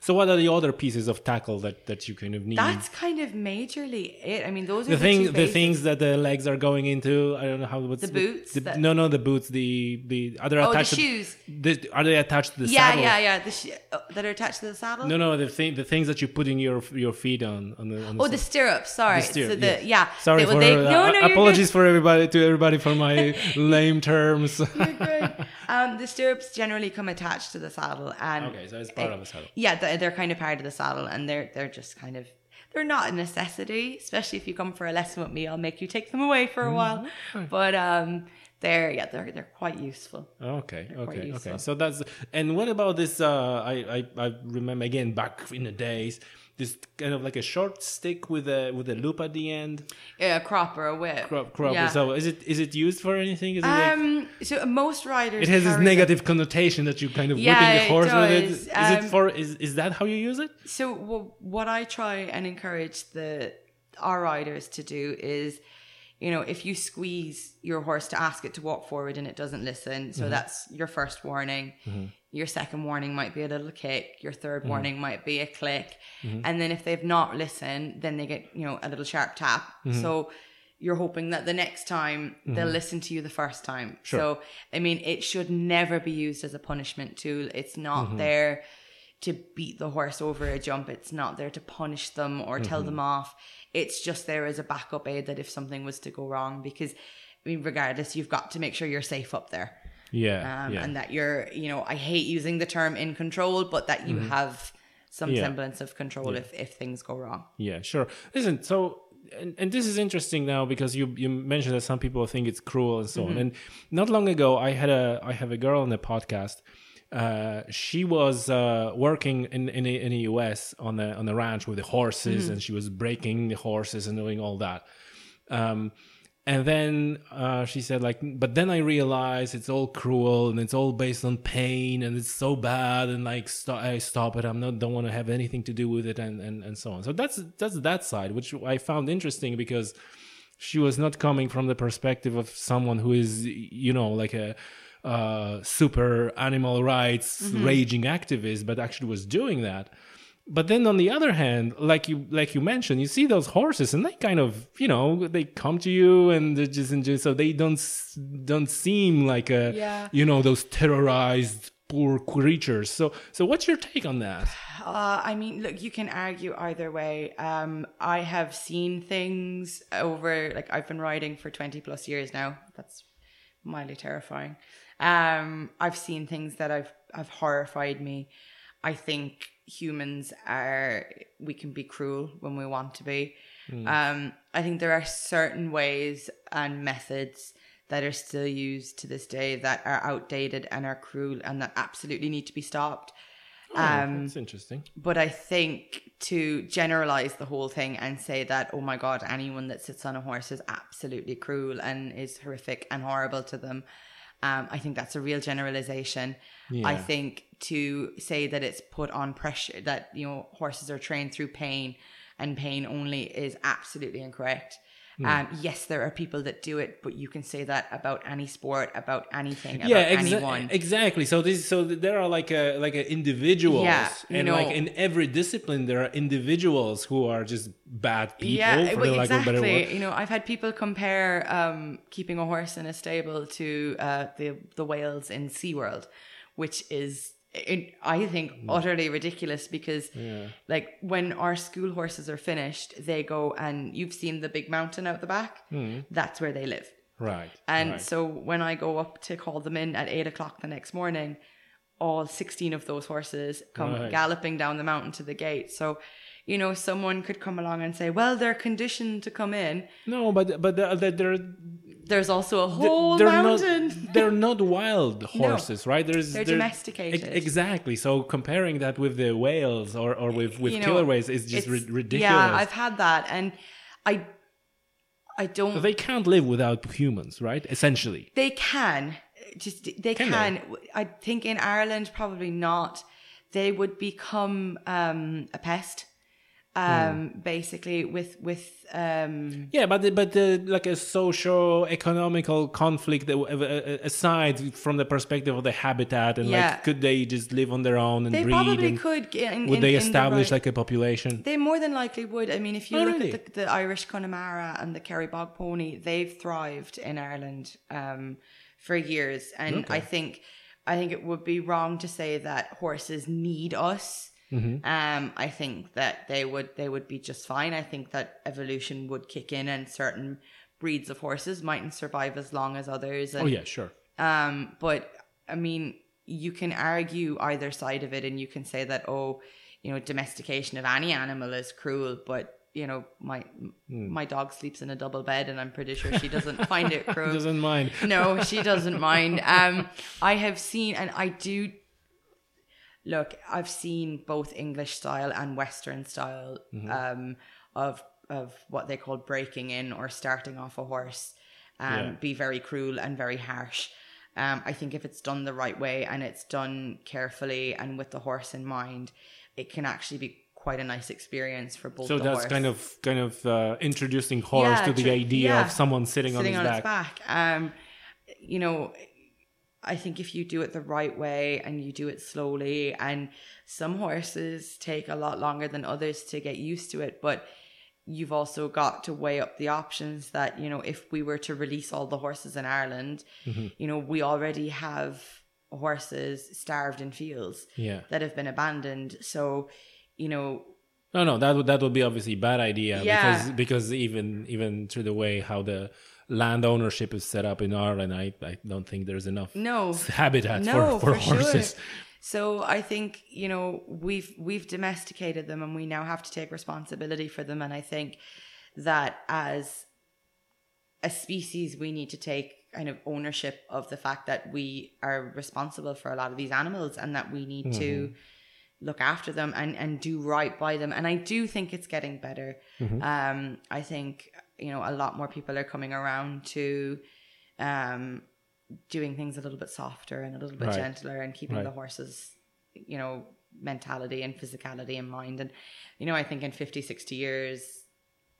A: so, what are the other pieces of tackle that, that you kind of need?
B: that's kind of majorly it. I mean, those are
A: the
B: the,
A: thing, the things that the legs are going into. I don't know how. What's
B: The boots
A: The,
B: that-
A: no, no, the boots. The the are they
B: Oh, the
A: attached?
B: shoes.
A: the- are they attached to the
B: Yeah,
A: saddle?
B: yeah, yeah. The sh- uh, that are attached to the saddle.
A: No, no, the thing, the things that you put in your your feet on on the. On the
B: Oh, the stirrups. Sorry.
A: the stirrup,
B: so the, yeah.
A: Sorry
B: They-
A: for
B: they-
A: uh,
B: no, no,
A: apologies for everybody to everybody for my *laughs* lame terms.
B: You're good. Um, the stirrups generally come attached to the saddle, and
A: Okay, so it's part of the saddle.
B: Yeah, they're, they're kind of part of the saddle, and they're they're just kind of they're not a necessity. Especially if you come for a lesson with me, I'll make you take them away for a
A: Mm-hmm.
B: while. But um, they're yeah, they're they're quite useful.
A: Okay,
B: quite
A: okay, okay.
B: useful.
A: So that's and what about this? Uh, I, I I remember again back in the days, this kind of like a short stick with a with a loop at the end.
B: Yeah, a crop or a whip.
A: Crop, crop.
B: Yeah.
A: So is it is it used for anything? Is it like,
B: Um, so most riders
A: it has this negative connotation that you kind of
B: Yeah,
A: whipping the horse with it. Is
B: Um,
A: it for is is that how you use it?
B: So w- what I try and encourage the our riders to do is, you know, if you squeeze your horse to ask it to walk forward and it doesn't listen, so that's your first warning. Your second warning might be a little kick. Your 3rd mm-hmm. warning might be a click, mm-hmm. and then if they've not listened, then they get you know a little sharp tap. Mm-hmm. So you're hoping that the next time they'll listen to you the first time.
A: Sure.
B: So I mean, it should never be used as a punishment tool. It's not there to beat the horse over a jump. It's not there to punish them or tell
A: Mm-hmm.
B: them off. It's just there as a backup aid that if something was to go wrong, because I mean, regardless, you've got to make sure you're safe up there.
A: Yeah,
B: Um,
A: yeah.
B: And that you're, you know, I hate using the term in control, but that you have some
A: Mm-hmm. Yeah.
B: semblance of control if, if things go wrong.
A: Yeah, sure. Listen, so and, and this is interesting now because you you mentioned that some people think it's cruel and so
B: Mm-hmm.
A: on. And not long ago, I had a I have a girl on the podcast. Uh, she was uh, working in in the, in the U.S. on the on the ranch with the horses,
B: Mm-hmm.
A: and she was breaking the horses and doing all that. Um, and then uh, she said, like, but then I realized it's all cruel and it's all based on pain and it's so bad and like, st- I stop it. I'm not don't want to have anything to do with it and, and and so on. So that's that's that side, which I found interesting because she was not coming from the perspective of someone who is, you know, like a uh, super animal rights raging activist, but actually was doing that. But then on the other hand, like you like you mentioned, you see those horses and they kind of you know they come to you and they just enjoy. So they don't don't seem like a
B: Yeah.
A: you know those terrorized poor creatures. So so what's your take on that?
B: Uh, I mean, look, you can argue either way. Um, I have seen things over, like, I've been riding for 20 plus years now. That's mildly terrifying. Um, I've seen things that I've, have horrified me. I think humans are, we can be cruel when we want to be. Um, I think there are certain ways and methods that are still used to this day that are outdated and are cruel and that absolutely need to be stopped.
A: Oh, that's interesting.
B: But I think to generalize the whole thing and say that, oh my God, anyone that sits on a horse is absolutely cruel and is horrific and horrible to them. Um, I think that's a real generalization. I think to say that it's put on pressure, that, you know, horses are trained through pain and pain only is absolutely incorrect.
A: Hmm.
B: Um, yes, there are people that do it, but you can say that about any sport, about anything, about
A: yeah, exa-
B: anyone.
A: exactly. So this, so there are like a like a individuals,
B: Yeah,
A: and like in every discipline, there are individuals who are just bad people.
B: Yeah,
A: for
B: well,
A: the lack of a better
B: exactly. You know, I've had people compare um, keeping a horse in a stable to uh, the the whales in SeaWorld, which is, it, I think,
A: Mm.
B: utterly ridiculous because, like, when our school horses are finished, they go and you've seen the big mountain out the back. That's where they live.
A: Right.
B: And
A: Mm. right.
B: so when I go up to call them in at eight o'clock the next morning, all 16 of those horses come
A: Right.
B: galloping down the mountain to the gate. So, you know, someone could come along and say, well, they're conditioned to come in.
A: no, but but they're they're, they're
B: There's also a whole
A: they're
B: mountain.
A: not *laughs* they're not wild *laughs* horses, right? There's
B: They're domesticated.
A: ex- exactly. So comparing that with the whales or, or with with
B: You know,
A: killer whales is just ri- ridiculous.
B: Yeah, I've had that. And I, I don't,
A: they can't live without humans, right? Essentially.
B: they can just, they
A: Can
B: can.
A: they?
B: I think in Ireland, probably not. they would become um, a pest. Um, basically, with with um,
A: Yeah, but the, but the, like a social economical conflict uh, uh, aside from the perspective of the habitat and
B: Yeah.
A: like could they just live on their own and
B: they
A: breed
B: probably could. In,
A: would
B: in-
A: they
B: in the
A: establish
B: right-
A: like a population?
B: They more than likely would. I mean, if you
A: Oh,
B: look
A: really?
B: at the, the Irish Connemara and the Kerry Bog Pony, they've thrived in Ireland um, for years, and
A: Okay.
B: I think I think it would be wrong to say that horses need us.
A: Mm-hmm.
B: Um, I think that they would they would be just fine. I think that evolution would kick in, and certain breeds of horses mightn't survive as long as others. And,
A: Oh yeah, sure.
B: um, but I mean, you can argue either side of it, and you can say that oh, you know, domestication of any animal is cruel, but you know, my
A: Hmm.
B: my dog sleeps in a double bed, and I'm pretty sure she doesn't find it *laughs* cruel.
A: She doesn't mind.
B: no, she doesn't mind. *laughs* Um, I have seen, and I do. Look, I've seen both English style and Western style um, of of what they call breaking in or starting off a horse, um,
A: Yeah.
B: be very cruel and very harsh. Um, I think if it's done the right way and it's done carefully and with the horse in mind, it can actually be quite a nice experience for both.
A: So that's
B: horse.
A: kind of kind of uh, introducing horse
B: Yeah,
A: to the
B: tr-
A: idea
B: yeah.
A: of someone sitting,
B: sitting
A: on
B: on
A: his
B: its
A: back.
B: back. Um, you know, I think if you do it the right way and you do it slowly, and some horses take a lot longer than others to get used to it, but you've also got to weigh up the options that, you know, if we were to release all the horses in Ireland,
A: Mm-hmm.
B: you know, we already have horses starved in fields
A: Yeah.
B: that have been abandoned. So, you know,
A: No, no, that would that would be obviously a bad idea
B: Yeah.
A: because because even even through the way how the land ownership is set up in Ireland, I, I don't think there's enough
B: no,
A: habitat
B: no,
A: for, for,
B: for
A: horses.
B: Sure. So I think you know we've we've domesticated them, and we now have to take responsibility for them. And I think that as a species, we need to take kind of ownership of the fact that we are responsible for a lot of these animals, and that we need to look after them and and do right by them. And I do think it's getting better. Um, I think you know a lot more people are coming around to um doing things a little bit softer and a little bit
A: Right.
B: gentler and keeping
A: Right.
B: the horses you know mentality and physicality in mind and you know i think in 50 60 years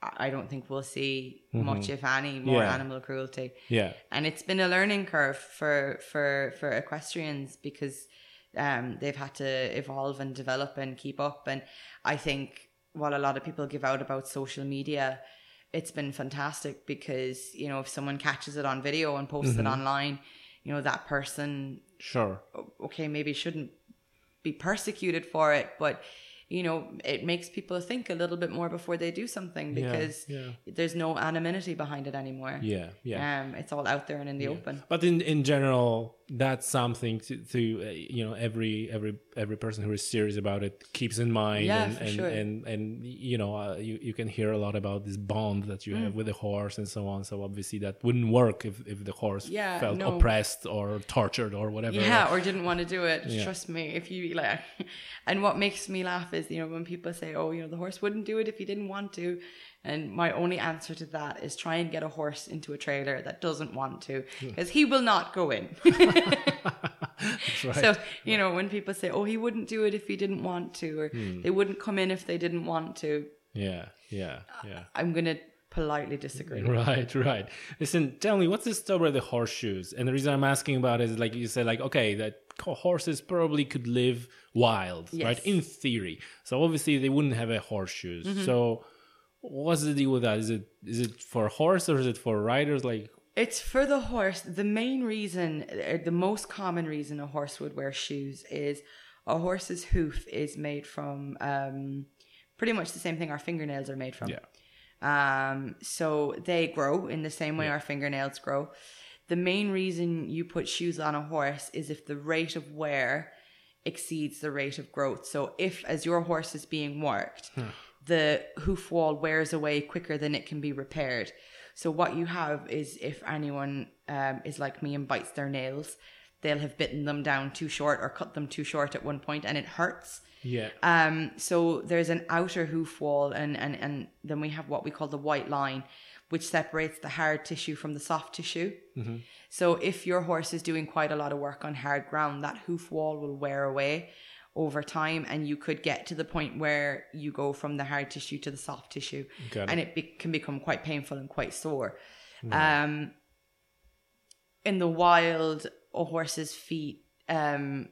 B: i don't think we'll see much if any more
A: Yeah.
B: animal cruelty
A: Yeah.
B: and it's been a learning curve for for for equestrians because um they've had to evolve and develop and keep up and i think while a lot of people give out about social media it's been fantastic because you know if someone catches it on video and posts it online you know that person
A: Sure.
B: okay maybe shouldn't be persecuted for it but you know it makes people think a little bit more before they do something because
A: yeah.
B: there's no anonymity behind it anymore
A: Yeah. Yeah.
B: um, it's all out there and in the open.
A: But in in general, that's something to, to uh, you know every every every person who is serious about it keeps in mind.
B: Yeah,
A: and,
B: for
A: and,
B: sure.
A: and and you know uh, you you can hear a lot about this bond that you
B: Mm.
A: have with the horse and so on. So obviously that wouldn't work if if the horse
B: Yeah,
A: felt
B: no.
A: oppressed or tortured or whatever.
B: Yeah, or didn't want to do it.
A: Yeah.
B: Trust me, if you like. *laughs* And what makes me laugh is, you know, when people say, "Oh, you know, the horse wouldn't do it if he didn't want to," and my only answer to that is try and get a horse into a trailer that doesn't want to, because he will not go in. *laughs* *laughs*
A: That's right.
B: so you know, when people say, "Oh, he wouldn't do it if he didn't want to," or
A: Hmm.
B: they wouldn't come in if they didn't want to,
A: yeah, yeah, yeah.
B: I'm gonna politely disagree. *laughs*
A: Right, right. Listen, tell me, what's the story of the horseshoes? And the reason I'm asking about it is like you said, like, okay, that horses probably could live wild, right? In theory. So obviously they wouldn't have a horseshoes.
B: Mm-hmm.
A: So what's the deal with that? Is it is it for horse or is it for riders? Like,
B: It's for the horse. The main reason, uh, the most common reason a horse would wear shoes is a horse's hoof is made from um, pretty much the same thing our fingernails are made from.
A: yeah,
B: Um, so they grow in the same way our fingernails grow. The main reason you put shoes on a horse is if the rate of wear exceeds the rate of growth. So if as your horse is being worked, the hoof wall wears away quicker than it can be repaired. So what you have is if anyone um, is like me and bites their nails, they'll have bitten them down too short or cut them too short at one point and it hurts.
A: yeah,
B: Um, so there's an outer hoof wall, and, and, and then we have what we call the white line, which separates the hard tissue from the soft tissue. So if your horse is doing quite a lot of work on hard ground, that hoof wall will wear away. Over time and you could get to the point where you go from the hard tissue to the soft tissue
A: Got
B: and it be- can become quite painful and quite sore. Um in the wild a horse's feet um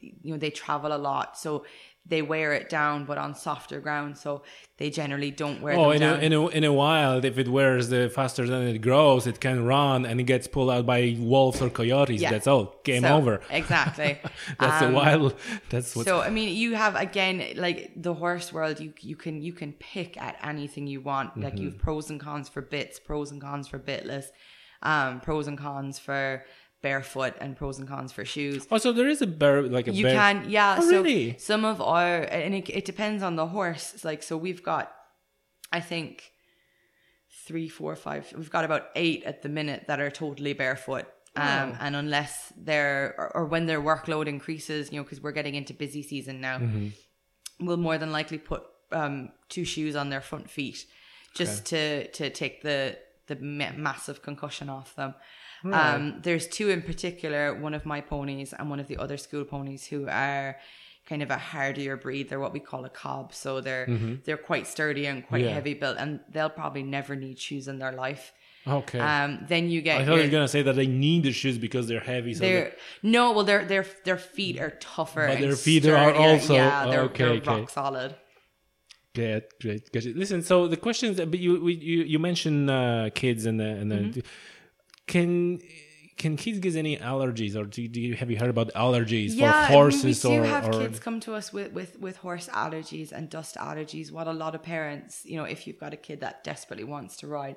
B: you know they travel a lot. So they wear it down but on softer ground so they generally don't wear
A: Oh, in a,
B: down
A: in a in a while, if it wears the faster than it grows, it can run and it gets pulled out by wolves or coyotes.
B: Yeah.
A: That's all. Game
B: So,
A: over.
B: exactly *laughs*
A: That's
B: Um,
A: a wild. That's what.
B: so I mean, you have again like the horse world. You you can you can pick at anything you want. Like
A: Mm-hmm.
B: you've pros and cons for bits, pros and cons for bitless, um, pros and cons for barefoot, and pros and cons for shoes.
A: oh, so there is a bare like a
B: You
A: bear.
B: can yeah.
A: Oh,
B: so
A: really?
B: some of our and it, it depends on the horse. It's like so we've got, I think, three, four, five. We've got about eight at the minute that are totally barefoot. Um,
A: Oh.
B: and unless they're or, or when their workload increases, you know, because we're getting into busy season now,
A: Mm-hmm.
B: we'll more than likely put um, two shoes on their front feet just to to take the the massive concussion off them. Um, there's two in particular, one of my ponies and one of the other school ponies who are kind of a hardier breed. They're what we call a cob, so they're they're quite sturdy and quite
A: Mm-hmm. Yeah.
B: heavy built, and they'll probably never need shoes in their life.
A: Okay.
B: Um, then you get
A: I thought you
B: your-
A: were gonna say that they need the shoes because they're heavy. So
B: they're no, well, their their their feet are tougher.
A: But their feet are also-
B: yeah, they're,
A: okay,
B: they're
A: okay.
B: rock solid.
A: Great, great, great. Listen, so the questions, but you we- you you mentioned uh, kids and the and the
B: Mm-hmm.
A: Can can kids get any allergies or do, do you have you heard about allergies
B: yeah,
A: for horses
B: I mean, we
A: or
B: have
A: or
B: kids come to us with, with with horse allergies and dust allergies. What a lot of parents, you know, if you've got a kid that desperately wants to ride,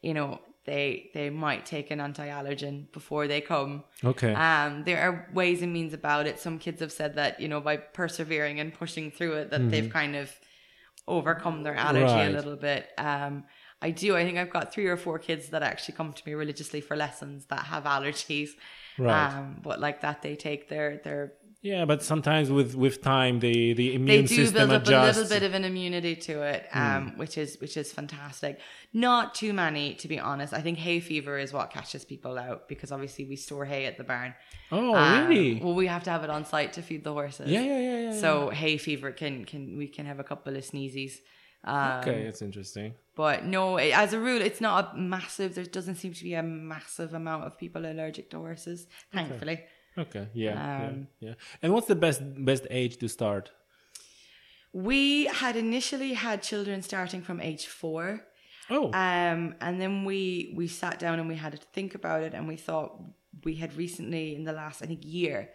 B: you know, they they might take an anti-allergen before they come.
A: okay
B: Um, there are ways and means about it. Some kids have said that you know by persevering and pushing through it, that they've kind of overcome their allergy
A: Mm-hmm. Right.
B: a little bit. Um, I do. I think I've got three or four kids that actually come to me religiously for lessons that have allergies.
A: Right.
B: Um, but like that, they take their their
A: yeah but sometimes with with time the the immune system they do
B: build up
A: adjusts
B: a little bit of an immunity to it,
A: Hmm.
B: um, which is which is fantastic. Not too many, to be honest. I think hay fever is what catches people out because obviously we store hay at the barn.
A: oh
B: Um,
A: really
B: Well, we have to have it on site to feed the horses.
A: yeah yeah yeah yeah
B: So hay fever can can we can have a couple of sneezies. Um,
A: okay it's interesting
B: But no, it- as a rule, it's not a massive. There doesn't seem to be a massive amount of people allergic to horses. Thankfully,
A: okay yeah
B: Um,
A: yeah yeah and what's the best best age to start
B: we had initially had children starting from age four.
A: oh
B: Um, and then we we sat down and we had to think about it, and we thought we had recently, in the last I think year,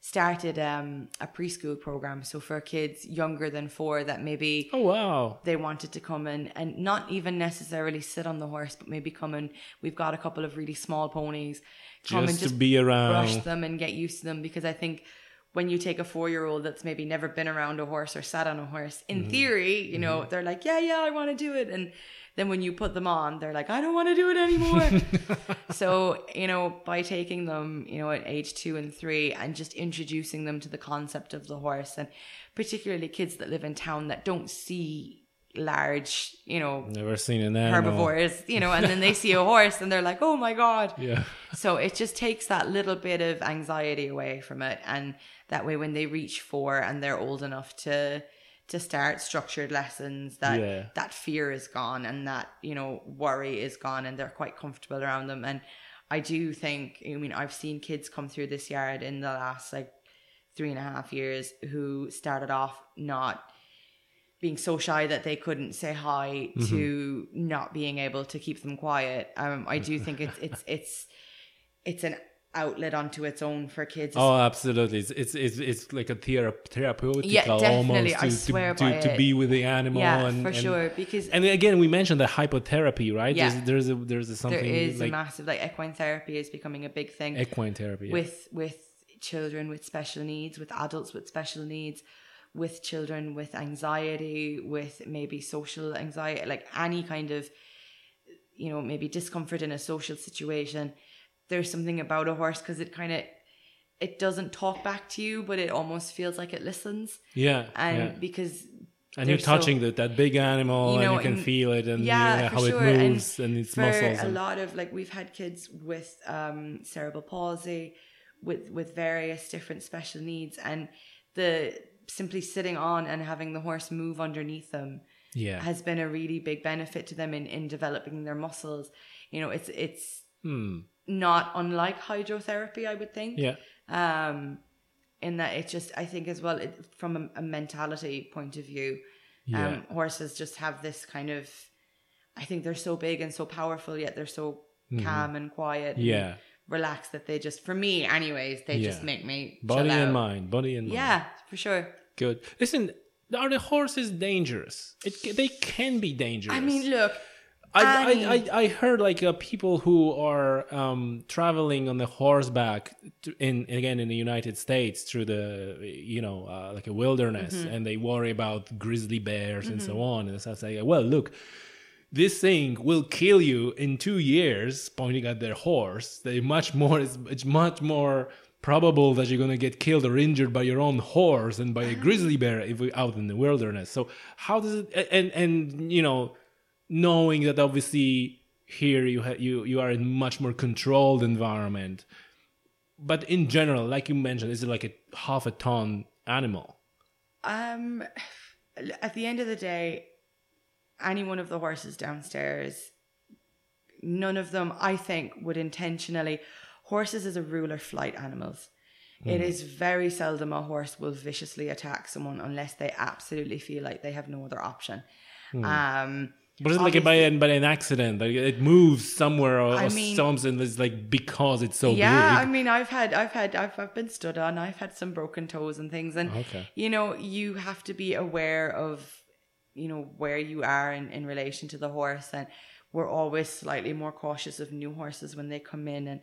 B: started um, a preschool program. So for kids younger than four, that maybe
A: oh wow
B: they wanted to come in and not even necessarily sit on the horse, but maybe come and we've got a couple of really small ponies. Come
A: just,
B: and just
A: to be around
B: brush them and get used to them because I think when you take a four year old that's maybe never been around a horse or sat on a horse, in
A: Mm-hmm.
B: theory, you know, they're like, yeah, yeah, I want to do it. And then when you put them on, they're like, I don't want to do it anymore. *laughs* so, you know, by taking them, you know, at age two and three and just introducing them to the concept of the horse and particularly kids that live in town that don't see large, you know,
A: never seen an animal
B: herbivores, you know, and then they see a *laughs* horse and they're like, oh my God.
A: yeah
B: So it just takes that little bit of anxiety away from it. And that way, when they reach four and they're old enough to, to start structured lessons that
A: Yeah.
B: that fear is gone and that you know worry is gone and they're quite comfortable around them. And i do think i mean i've seen kids come through this yard in the last like three and a half years who started off not being so shy that they couldn't say hi to not being able to keep them quiet. Um i do think it's it's it's it's an outlet onto its own for kids
A: Oh, absolutely! It's it's it's, it's like a thera- therapeutic
B: Yeah, definitely.
A: almost
B: I
A: to,
B: swear
A: to,
B: by
A: to, to be with the animal.
B: yeah
A: and,
B: for
A: and-
B: sure because
A: And again, we mentioned the hippotherapy, right?
B: Yeah.
A: There's, there's a there's a something
B: there is
A: like
B: a massive like equine therapy is becoming a big thing
A: equine therapy. yeah.
B: with with children with special needs with adults with special needs with children with anxiety with maybe social anxiety like any kind of you know maybe discomfort in a social situation there's something about a horse because it kind of it doesn't talk back to you but it almost feels like it listens
A: yeah,
B: and
A: yeah.
B: because
A: and you're
B: they're so-
A: touching that that big animal,
B: you know,
A: and you can
B: and-
A: feel it, and
B: yeah,
A: yeah, how
B: sure.
A: it
B: And
A: moves and, its
B: for
A: muscles.
B: a
A: and-
B: lot of like we've had kids with um cerebral palsy with with various different special needs and the simply sitting on and having the horse move underneath them
A: Yeah.
B: has been a really big benefit to them in, in developing their muscles. You know, it's it's
A: Hmm.
B: Not unlike hydrotherapy, I would think.
A: Yeah.
B: Um, in that it just, I think as well, it, from a, a mentality point of view,
A: Yeah.
B: um, horses just have this kind of, I think they're so big and so powerful, yet they're so calm and quiet, and
A: Mm-hmm. Yeah.
B: relaxed that they just, for me, anyways, they just make me
A: Body and
B: out.
A: mind. Body and mind.
B: Yeah, for sure.
A: Good. Listen, are the horses dangerous? It, they can be dangerous.
B: I mean, look,
A: I, I, I, I heard like uh, people who are um, traveling on the horseback to, in again in the United States through the you know uh, like a wilderness
B: Mm-hmm.
A: and they worry about grizzly bears and so on. And so it's like well look this thing will kill you in two years pointing at their horse. They much more it's, it's much more probable that you're going to get killed or injured by your own horse than by a grizzly bear if we're out in the wilderness. So how does it and and you know knowing that obviously here you ha- you you are in much more controlled environment but in general like you mentioned is it like a half a ton animal
B: Um, *sighs* at the end of the day, any one of the horses downstairs, none of them, I think, would intentionally. Horses, as a rule, are flight animals. It is very seldom a horse will viciously attack someone unless they absolutely feel like they have no other option. Um,
A: but it's like by an, by an accident like it moves somewhere or,
B: I
A: or
B: mean-
A: something it's like because it's so
B: yeah, I mean, I've had, I've had, I've, I've been stood on. I've had some broken toes and things, and
A: Okay.
B: you know, you have to be aware of, you know, where you are in in relation to the horse, and we're always slightly more cautious of new horses when they come in, and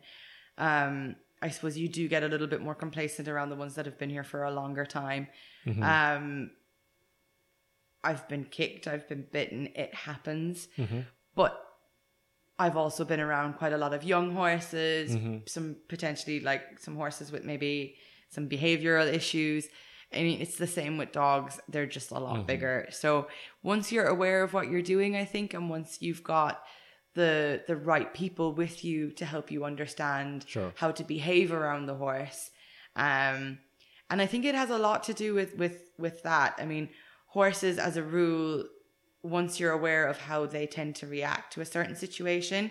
B: um, I suppose you do get a little bit more complacent around the ones that have been here for a longer time.
A: Mm-hmm.
B: Um, I've been kicked, I've been bitten. It happens,
A: Mm-hmm.
B: but I've also been around quite a lot of young horses,
A: Mm-hmm.
B: some potentially like some horses with maybe some behavioral issues. I mean, it's the same with dogs. They're just a lot
A: Mm-hmm.
B: bigger. So once you're aware of what you're doing, I think, and once you've got the the right people with you to help you understand
A: Sure.
B: how to behave around the horse, um, and I think it has a lot to do with with with that. I mean, horses, as a rule, once you're aware of how they tend to react to a certain situation,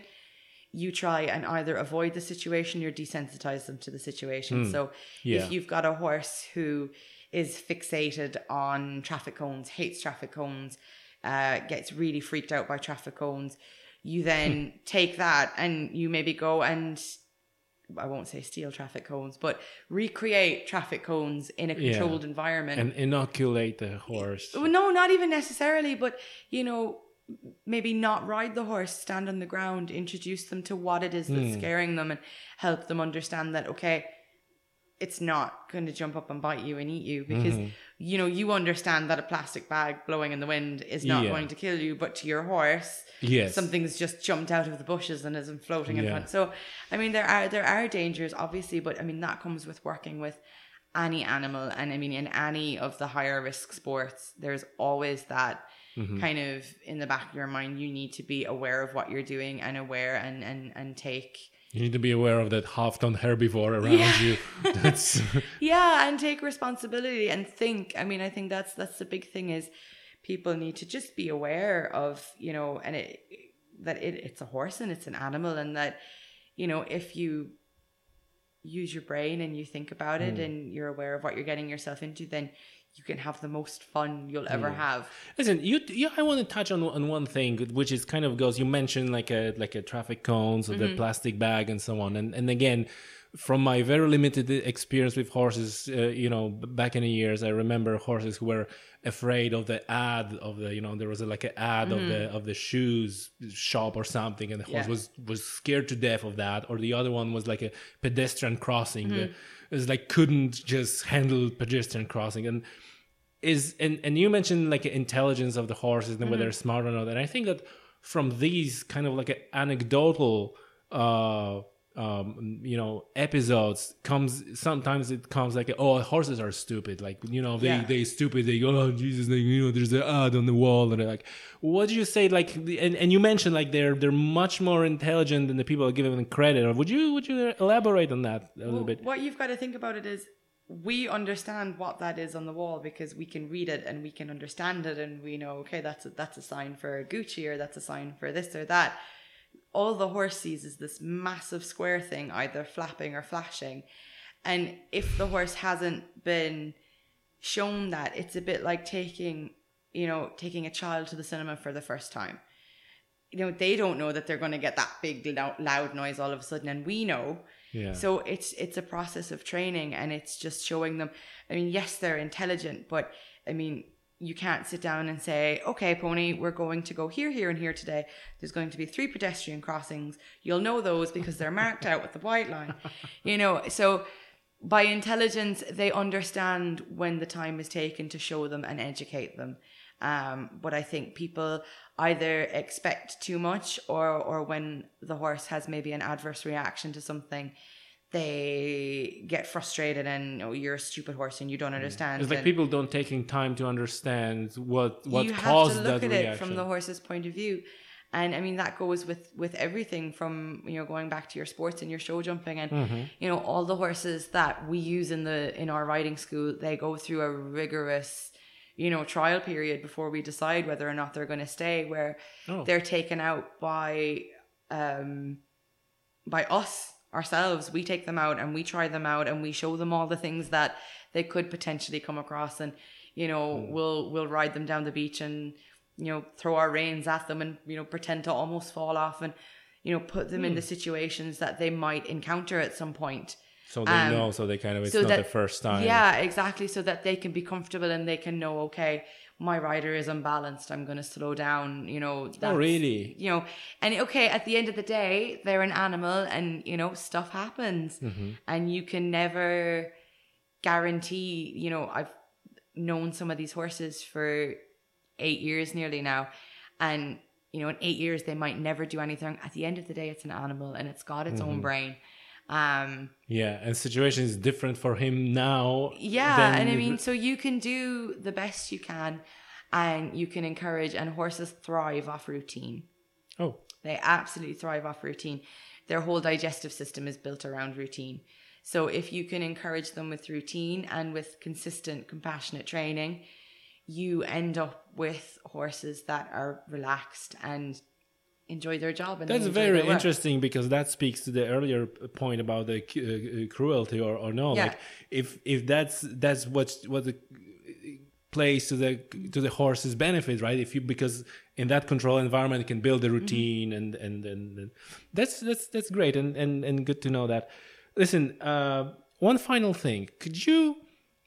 B: you try and either avoid the situation or desensitize them to the situation. So
A: Yeah.
B: if you've got a horse who is fixated on traffic cones, hates traffic cones, uh, gets really freaked out by traffic cones, you then take that and you maybe go and I won't say steal traffic cones, but recreate traffic cones in a
A: Yeah.
B: controlled environment.
A: and inoculate the horse
B: no, not even necessarily, but you know, maybe not ride the horse, stand on the ground, introduce them to what it is that's hmm. scaring them, and help them understand that okay, it's not going to jump up and bite you and eat you because you know you understand that a plastic bag blowing in the wind is not
A: Yeah.
B: going to kill you, but to your horse,
A: yes
B: something's just jumped out of the bushes and isn't floating in front. So, I mean, there are there are dangers, obviously, but I mean that comes with working with any animal, and I mean in any of the higher risk sports, there's always that
A: Mm-hmm.
B: kind of in the back of your mind. You need to be aware of what you're doing and aware and and and take
A: you need to be aware of that half ton herbivore around
B: Yeah.
A: you. *laughs* That's
B: yeah and take responsibility and think. I mean i think that's that's the big thing is people need to just be aware of you know and it that it, it's a horse and it's an animal and that you know if you use your brain and you think about it hmm. and you're aware of what you're getting yourself into then you can have the most fun you'll ever have
A: Listen, you, you I want to touch on on one thing, which is kind of goes. You mentioned like a like a traffic cones or the mm-hmm. plastic bag and so on, and and again, from my very limited experience with horses, uh, you know, back in the years, I remember horses who were afraid of the ad of the, you know, there was a, like an ad of the mm-hmm. of the shoes shop or something, and the horse
B: Yeah.
A: was was scared to death of that, or the other one was like a pedestrian crossing. The, mm-hmm. Was like couldn't just handle pedestrian crossing. And is and and you mentioned like intelligence of the horses and whether they're smart or not. And i think that from these kind of like anecdotal uh um you know episodes comes sometimes it comes like oh horses are stupid. Like you know they
B: Yeah.
A: they stupid. They go oh jesus they, you know there's an ad on the wall. And they're like what do you say? Like and, and you mentioned like they're they're much more intelligent than the people are giving them credit. Or would you would you elaborate on that a little bit?
B: what you've got to think about it is we understand what that is on the wall because we can read it and we can understand it and we know okay that's a, that's a sign for Gucci or that's a sign for this or that. All the horse sees is this massive square thing either flapping or flashing, and if the horse hasn't been shown that, it's a bit like taking you know taking a child to the cinema for the first time. You know they don't know that they're going to get that big loud noise all of a sudden, and we know
A: Yeah.
B: so it's it's a process of training and it's just showing them I mean yes they're intelligent but I mean you can't sit down and say okay pony we're going to go here here and here today. There's going to be three pedestrian crossings. You'll know those because they're marked out with the white line. *laughs* You know so by intelligence they understand when the time is taken to show them and educate them. Um, but I think people either expect too much or or when the horse has maybe an adverse reaction to something, they get frustrated and oh you're a stupid horse and you don't understand.
A: It's like people don't taking time to understand what what
B: you have
A: caused
B: to look
A: that
B: at
A: reaction.
B: it from the horse's point of view. And I mean that goes with with everything from you know going back to your sports and your show jumping and
A: Mm-hmm.
B: you know all the horses that we use in the in our riding school they go through a rigorous you know trial period before we decide whether or not they're going to stay where
A: Oh.
B: they're taken out by um by us ourselves we take them out and we try them out and we show them all the things that they could potentially come across and you know we'll we'll ride them down the beach and you know throw our reins at them and you know pretend to almost fall off and you know put them in the situations that they might encounter at some point
A: so they
B: um,
A: know, so they kind of it's
B: so
A: not
B: that-
A: the first time.
B: yeah, exactly. So that they can be comfortable and they can know, okay, my rider is unbalanced. I'm going to slow down. You know.
A: Oh, really?
B: You know, and okay, at the end of the day, they're an animal, and you know, stuff happens,
A: Mm-hmm.
B: and you can never guarantee. You know, I've known some of these horses for eight years nearly now, and you know, in eight years they might never do anything. At the end of the day, it's an animal, and it's got its
A: Mm-hmm.
B: own brain. Um,
A: Yeah, and situation is different for him now.
B: Yeah, and I mean, so you can do the best you can, and you can encourage. And horses thrive off routine.
A: oh,
B: They absolutely thrive off routine. Their whole digestive system is built around routine. So if you can encourage them with routine and with consistent, compassionate training, you end up with horses that are relaxed and enjoy their job. And
A: that's very interesting because that speaks to the earlier point about the uh, cruelty or, or no.
B: Yeah.
A: Like if if that's that's what what the plays to the to the horse's benefit, right? If you because in that control environment you can build
B: Mm-hmm.
A: a routine and, and and and that's that's that's great and and and good to know that. Listen, uh, one final thing. Could you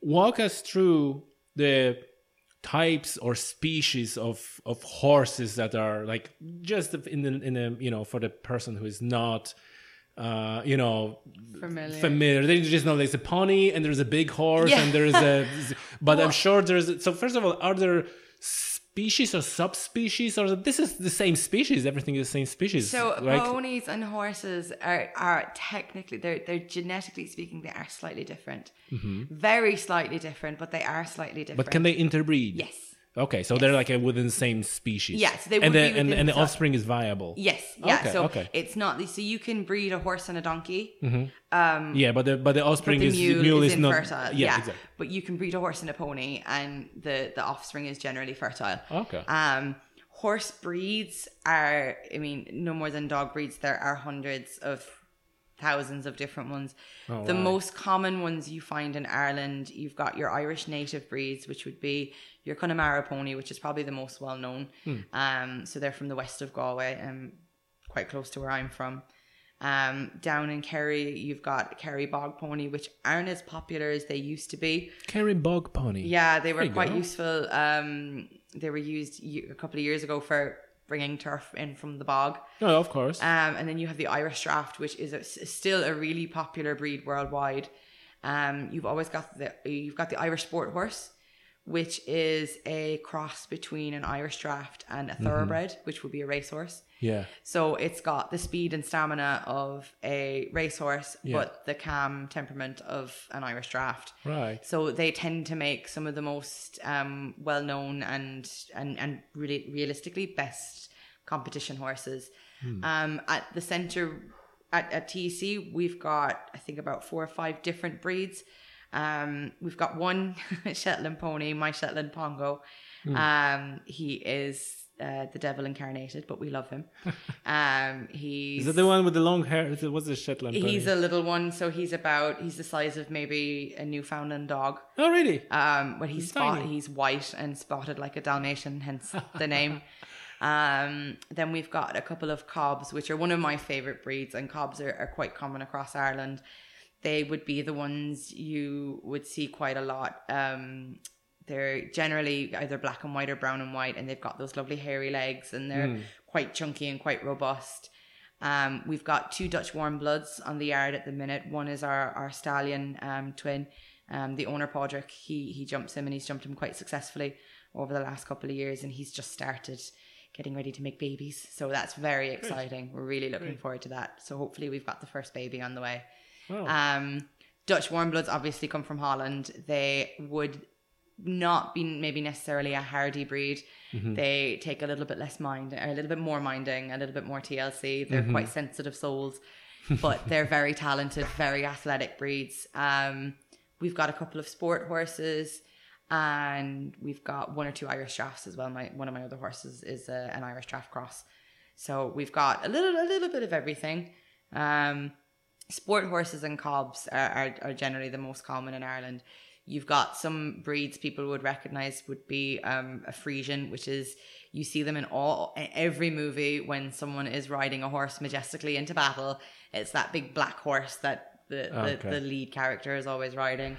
A: walk us through the types or species of of horses that are like just in the in a you know for the person who is not uh you know
B: Familiar.
A: familiar they just know there's a pony and there's a big horse
B: Yeah.
A: and there's a *laughs* but i'm sure there's so first of all are there species or subspecies or this is the same species everything is the same species
B: So
A: right
B: ponies and horses are are technically they're they're genetically speaking they are slightly different, very slightly different, but they are slightly different.
A: Mm-hmm. but can they interbreed
B: Yes.
A: Okay so they're like within the same species
B: Yes, they
A: and
B: would
A: the,
B: be
A: and, and the offspring is viable
B: Yes. Yeah.
A: Okay,
B: so
A: okay.
B: it's not so you can breed a horse and a donkey.
A: yeah but the but the
B: But
A: offspring
B: the
A: is
B: mule,
A: mule
B: is,
A: is, not
B: infertile.
A: yeah,
B: Yeah,
A: exactly
B: but you can breed a horse and a pony, and the the offspring is generally fertile.
A: okay
B: Um, horse breeds are, I mean, no more than dog breeds. There are hundreds of thousands of different ones.
A: Oh,
B: the
A: wow.
B: most common ones you find in Ireland, you've got your Irish native breeds, which would be your Connemara pony, which is probably the most well known.
A: Hmm.
B: Um, so they're from the west of Galway, um, quite close to where I'm from. Um, down in Kerry, you've got Kerry Bog Pony, which aren't as popular as they used to be.
A: Kerry bog pony
B: Yeah, they were quite
A: go.
B: useful. Um, they were used a couple of years ago for bringing turf in from the bog.
A: no of course
B: Um, and then you have the Irish Draft, which is a, still a really popular breed worldwide. Um, you've always got the you've got the Irish Sport Horse, which is a cross between an Irish Draft and a thoroughbred, which would be a racehorse.
A: yeah
B: So it's got the speed and stamina of a racehorse,
A: Yeah.
B: but the calm temperament of an Irish Draft.
A: right
B: So they tend to make some of the most um, well-known and and and really realistically best competition horses. Um, at the center at, at TEC, we've got I think about four or five different breeds. Um, we've got one *laughs* Shetland pony, my Shetland Pongo.
A: Hmm.
B: Um, he is uh, the devil incarnated, but we love him. *laughs* Um, he's
A: Is that the one with the long hair? Is it- What's the Shetland?
B: he's a little one, so he's about he's the size of maybe a Newfoundland dog.
A: oh, really?
B: Um, but he's
A: He's
B: spot, he's white and spotted like a Dalmatian, hence the name. *laughs* Um, then we've got a couple of cobs, which are one of my favorite breeds, and cobs are, are quite common across Ireland. They would be the ones you would see quite a lot. Um, they're generally either black and white or brown and white, and they've got those lovely hairy legs, and they're quite chunky and quite robust. Um, we've got two Dutch warm bloods on the yard at the minute. One is our our stallion um, twin, um, the owner Podrick. He he jumps him and he's jumped him quite successfully over the last couple of years, and he's just started getting ready to make babies. So that's very exciting. We're really looking forward to that. So hopefully we've got the first baby on the way.
A: Wow.
B: Um, Dutch warm bloods obviously come from Holland. They would not be maybe necessarily a hardy breed. They take a little bit less mind, a little bit more minding, a little bit more TLC. They're quite sensitive souls, but they're very talented, very athletic breeds. Um, we've got a couple of sport horses, and we've got one or two Irish drafts as well. My one of my other horses is a, an Irish draft cross, so we've got a little a little bit of everything. Um, sport horses and cobs are, are, are generally the most common in Ireland. You've got some breeds people would recognize would be um, a Friesian, which is you see them in all every movie when someone is riding a horse majestically into battle. It's that big black horse that the, the,
A: Okay.
B: the lead character is always riding.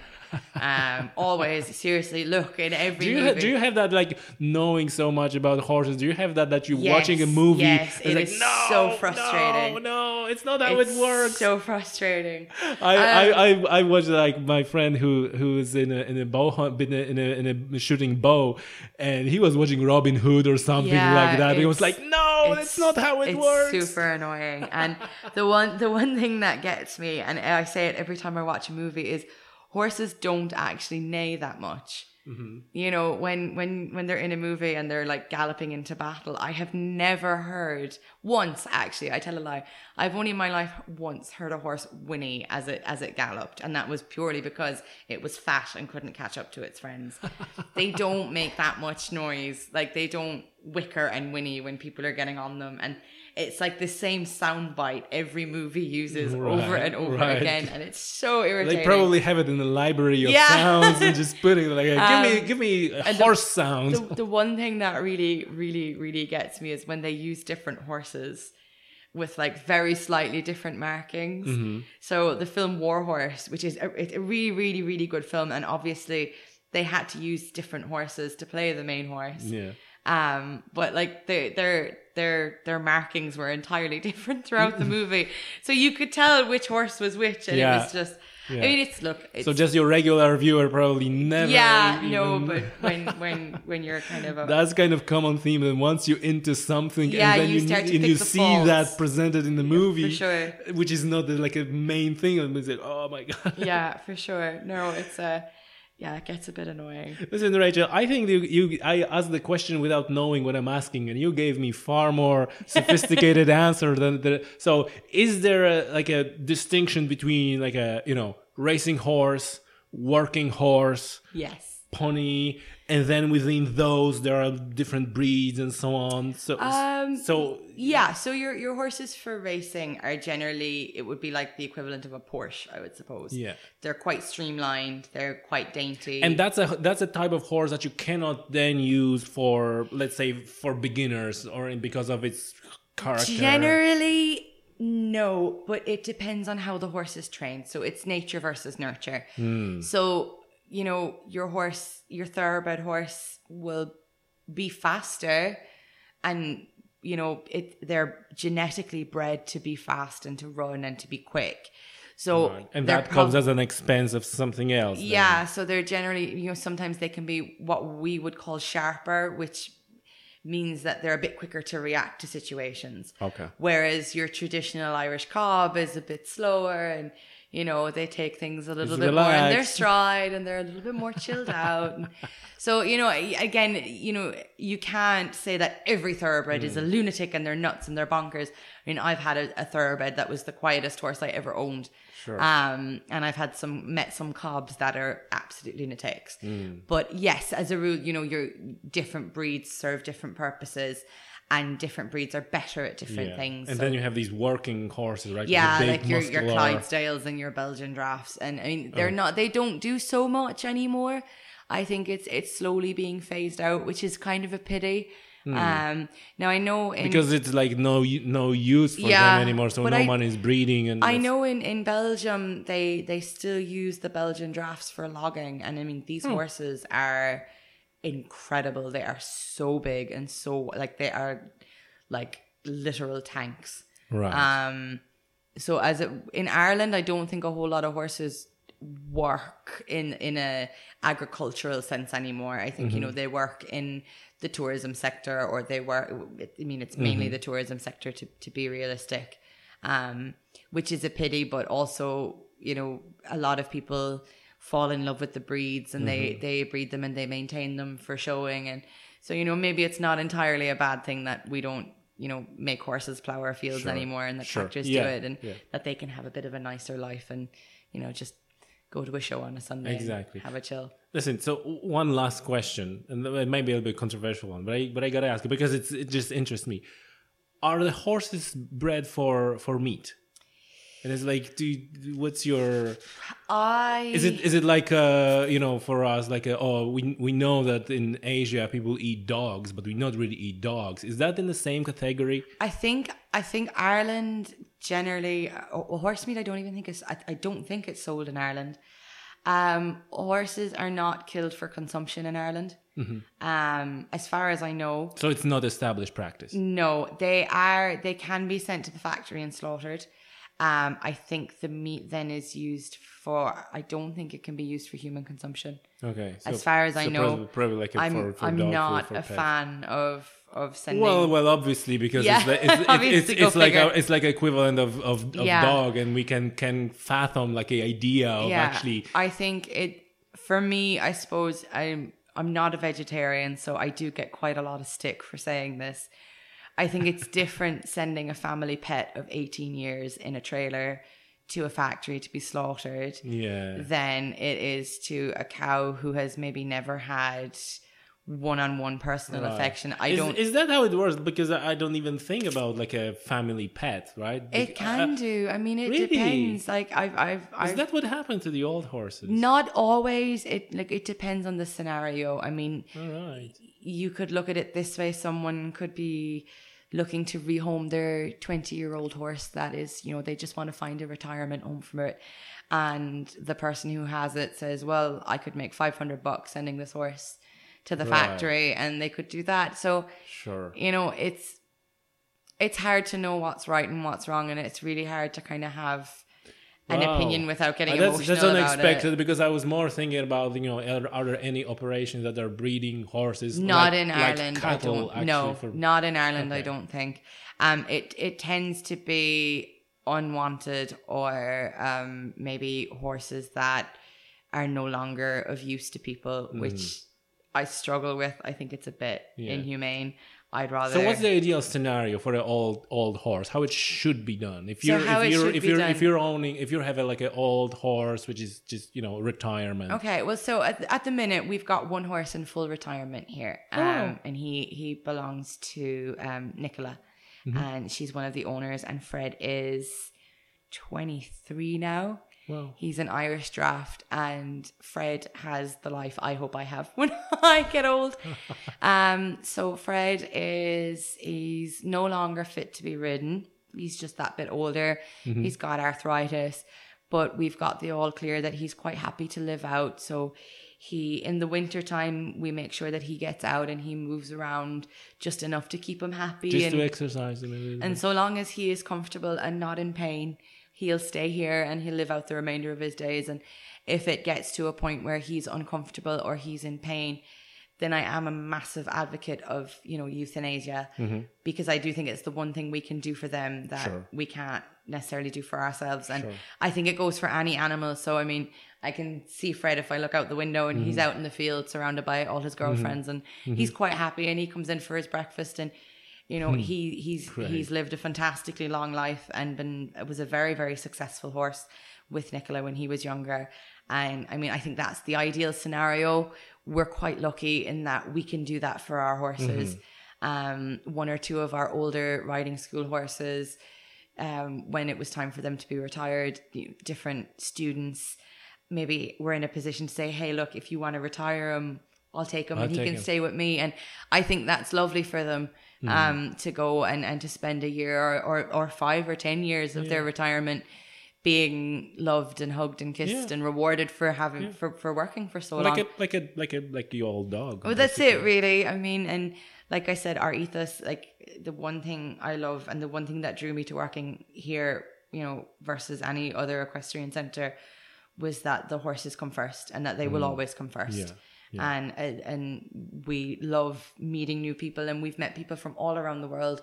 B: Um, *laughs* always, seriously, look in every
A: Do you
B: movie.
A: ha- do you have that like knowing so much about horses? Do you have that that you're
B: Yes,
A: watching a movie?
B: yes,
A: it's
B: it
A: like,
B: is
A: no,
B: so frustrating.
A: no, it's not how
B: it's
A: it works.
B: so frustrating.
A: I,
B: Um,
A: I, I, I watched like my friend who who is in a in a bow hunt in a, in a, in a shooting bow, and he was watching Robin Hood or something
B: Yeah,
A: like that. He was like, no, that's not how it
B: it's
A: works.
B: super annoying. And the one the one thing that gets me, and I say it every time I watch a movie, is horses don't actually neigh that much.
A: Mm-hmm.
B: You know, when when when they're in a movie and they're like galloping into battle, I have never heard once actually. I tell a lie. I've only in my life once heard a horse whinny as it as it galloped, and that was purely because it was fat and couldn't catch up to its friends. *laughs* they don't make that much noise. Like they don't wicker and whinny when people are getting on them, and it's like the same sound bite every movie uses over and over
A: right.
B: again, and it's so irritating.
A: They probably have it in the library of
B: Yeah.
A: sounds and just put it like, give me
B: Um,
A: give me a
B: and the-
A: horse sound.
B: the, the one thing that really, really, really gets me is when they use different horses with like very slightly different markings.
A: Mm-hmm.
B: So the film War Horse, which is a, it's a really, really, really good film, and obviously they had to use different horses to play the main horse.
A: yeah.
B: Um, but like their their their their markings were entirely *laughs* different throughout the *laughs* movie, so you could tell which horse was which, and
A: Yeah.
B: it was just.
A: Yeah.
B: I mean, it's look. It's,
A: So just your regular viewer probably never.
B: yeah, no, but *laughs* when when when you're kind of a
A: That's kind of common theme. And once you're into something,
B: Yeah,
A: and then
B: you
A: you,
B: start to
A: and you see that presented in the movie,
B: sure.
A: which is not the, like a main thing, and like, oh my god.
B: yeah, for sure. No, it's a yeah, it gets a bit annoying.
A: Listen, Rachel, I think you, you I asked the question without knowing what I'm asking, and you gave me far more *laughs* sophisticated answer than the. So, is there a, like a distinction between like a you know racing horse, working horse,
B: Yes.
A: pony, and then within those there are different breeds and so on. So,
B: Um,
A: so
B: Yeah, so your your horses for racing are generally it would be like the equivalent of a Porsche, I would suppose.
A: Yeah.
B: They're quite streamlined, they're quite dainty.
A: and that's a that's a type of horse that you cannot then use for let's say for beginners or in, because of its character.
B: Generally, no, but it depends on how the horse is trained. So it's nature versus nurture. So, you know, your horse, your thoroughbred horse will be faster and you know, it they're genetically bred to be fast and to run and to be quick. So
A: and
B: they're
A: that comes as an expense of something else. then.
B: yeah, so they're generally, you know, sometimes they can be what we would call sharper, which means that they're a bit quicker to react to situations.
A: Okay.
B: Whereas your traditional Irish cob is a bit slower and you know, they take things a little bit more in their *laughs* stride and they're a little bit more chilled out. And so, you know, again, you know, you can't say that every thoroughbred is a
A: Mm.
B: lunatic and they're nuts and they're bonkers. I mean, I've had a, a thoroughbred that was the quietest horse I ever owned.
A: Sure.
B: Um, and I've had some, met some cobs that are absolute lunatics.
A: Mm.
B: But yes, as a rule, you know, your different breeds serve different purposes and different breeds are better at different
A: Yeah.
B: things.
A: And
B: So-
A: then you have these working horses, right?
B: yeah, like your your Clydesdales and your Belgian drafts, and I mean
A: Oh.
B: they're not they don't do so much anymore. I think it's it's slowly being phased out, which is kind of a pity. Um, now I know in
A: because it's like no no use for
B: Yeah,
A: them anymore, so no
B: I-
A: one is breeding. And
B: I know in, in Belgium they they still use the Belgian drafts for logging, and I mean these
A: Hmm.
B: horses are incredible. They are so big and so like they are like literal tanks.
A: right.
B: Um, so as it, in Ireland, I don't think a whole lot of horses work in in a agricultural sense anymore. I think you know they work in the tourism sector, or they work. I mean, it's mainly the tourism sector to to be realistic, um, which is a pity. But also, you know, a lot of people fall in love with the breeds and they mm-hmm. they breed them and they maintain them for showing and so you know maybe it's not entirely a bad thing that we don't you know make horses plow our fields
A: Sure.
B: anymore and that
A: Sure.
B: tractors
A: Yeah.
B: do it and
A: Yeah.
B: that they can have a bit of a nicer life and you know just go to a show on a Sunday
A: Exactly.
B: have a chill.
A: Listen, so one last question, and it might be a little bit controversial one, but I but I gotta ask it because it's it just interests me. Are the horses bred for for meat? And it's like, do you, what's your
B: I
A: is it is it like uh you know for us like uh oh we we know that in Asia people eat dogs but we not really eat dogs is that in the same category
B: I think I think Ireland generally uh, horse meat. I don't even think it's. I, I don't think it's sold in Ireland. Um, horses are not killed for consumption in Ireland. Um, as far as I know,
A: so it's not established practice
B: no, they are. They can be sent to the factory and slaughtered. Um, I think the meat then is used for. I don't think it can be used for human consumption.
A: okay so,
B: As far as I know,
A: probably, like a
B: I'm
A: for, for
B: I'm not a
A: pets.
B: fan of of sending.
A: Well, well, obviously because
B: Yeah,
A: it's, like, it's, *laughs* it's, it's, it's like a, it's like equivalent of of, of
B: Yeah.
A: dog, and we can can fathom like a idea of actually.
B: I think it for me, I suppose I'm I'm not a vegetarian, so I do get quite a lot of stick for saying this. I think it's different sending a family pet of 18 years in a trailer to a factory to be slaughtered
A: Yeah,
B: than it is to a cow who has maybe never had one-on-one personal
A: Right.
B: affection. I
A: is,
B: don't
A: Is that how it works? Because I I don't even think about like a family pet, right?
B: it can
A: uh,
B: do. I mean, it
A: really?
B: depends. Like I've, I've,
A: Is
B: I've
A: that what happened to the old horses?
B: not always. It like it depends on the scenario. I mean,
A: All right.
B: you could look at it this way someone could be looking to rehome their 20 year old horse that is you know they just want to find a retirement home for it and the person who has it says well i could make 500 bucks sending this horse to the
A: Right.
B: factory and they could do that so
A: Sure.
B: you know it's it's hard to know what's right and what's wrong and it's really hard to kind of have an
A: Wow.
B: opinion without getting
A: Uh, that's,
B: emotional
A: that's unexpected because I was more thinking about you know are, are there any operations that are breeding horses?
B: Not
A: like-
B: in
A: like
B: Ireland. I
A: cattle,
B: don't. No,
A: for-
B: not in Ireland. I don't think. Um, it it tends to be unwanted or um maybe horses that are no longer of use to people, which I struggle with. I think it's a bit
A: Mm. Yeah.
B: inhumane. I'd rather.
A: So what's the ideal scenario for an old old horse? How it should be done? If you're
B: how
A: if you're if you're
B: done-
A: if you're owning if you're having like an old horse which is just you know retirement.
B: Okay, well, so at, at the minute we've got one horse in full retirement here, um,
A: Oh.
B: and he he belongs to um, Nicola, and she's one of the owners. And Fred is twenty three now.
A: Well,
B: He's an Irish Draught, and Fred has the life I hope I have *laughs* when I get old. *laughs* um, so Fred is he's no longer fit to be ridden. He's just that bit older. He's got arthritis, but we've got the all clear that he's quite happy to live out. So he in the winter time we make sure that he gets out and he moves around just enough to keep him happy
A: just
B: and
A: to exercise a
B: and so long as he is comfortable and not in pain, he'll stay here and he'll live out the remainder of his days. And if it gets to a point where he's uncomfortable or he's in pain, then I am a massive advocate of, you know, euthanasia
A: Mm-hmm.
B: because I do think it's the one thing we can do for them that
A: Sure.
B: we can't necessarily do for ourselves. And
A: Sure.
B: I think it goes for any animal. So, I mean, I can see Fred if I look out the window and he's
A: Mm-hmm.
B: out in the field surrounded by all his girlfriends and he's quite happy and he comes in for his breakfast and you know he he's
A: Hmm. Right.
B: he's lived a fantastically long life and been was a very very successful horse with Nicola when he was younger and I mean I think that's the ideal scenario we're quite lucky in that we can do that for our horses um one or two of our older riding school horses um, when it was time for them to be retired, different students maybe were in a position to say, "Hey, look, if you want to retire him, I'll take him,
A: I'll
B: and he can
A: him."
B: stay with me." And I think that's lovely for them
A: Hmm.
B: um, to go and, and to spend a year or, or, or five or ten years of their retirement being loved and hugged and kissed
A: Yeah.
B: and rewarded for having for, for working for so long.
A: like a like a like a like the old dog.
B: Well, that's it, really. I mean, and like I said, our ethos, like the one thing I love and the one thing that drew me to working here, you know, versus any other equestrian center was that the horses come first and that they will always come first.
A: Mm. Yeah,
B: And, and and we love meeting new people and we've met people from all around the world.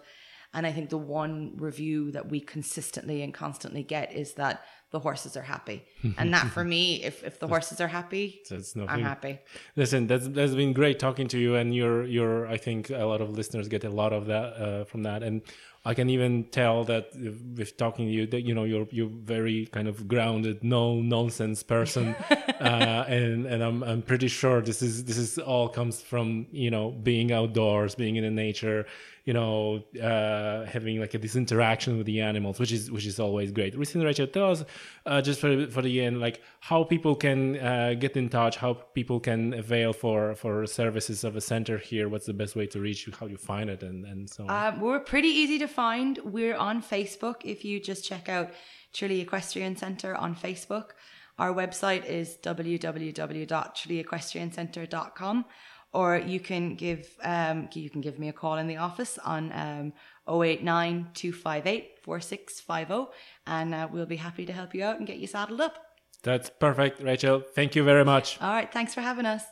B: And I think the one review that we consistently and constantly get is that the horses are happy. *laughs* and that for me, if, if the horses are happy,
A: That's
B: I'm happy.
A: Listen, that's that's been great talking to you, and you're you're. I think a lot of listeners get a lot of that uh, from that, and I can even tell that with talking to you that you know you're you're very kind of grounded, no nonsense person, *laughs* uh, and and I'm I'm pretty sure this is this is all comes from you know being outdoors, being in the nature, you know, uh, having like a, this interaction with the animals, which is which is always great. Recently, Rachel, tell us uh, just for for the end, like how people can uh, get in touch, how people can avail for for services of a center here. What's the best way to reach you? How you find it, and and so on.
B: Um, we're pretty easy to find. We're on Facebook. If you just check out Tralee Equestrian Centre on Facebook, our website is www.traleeequestriancentre.com, or you can give um, you can give me a call in the office on um, 089 258 4650, and uh, we'll be happy to help you out and get you saddled up.
A: That's perfect, Rachel. Thank you very much.
B: All right, thanks for having us.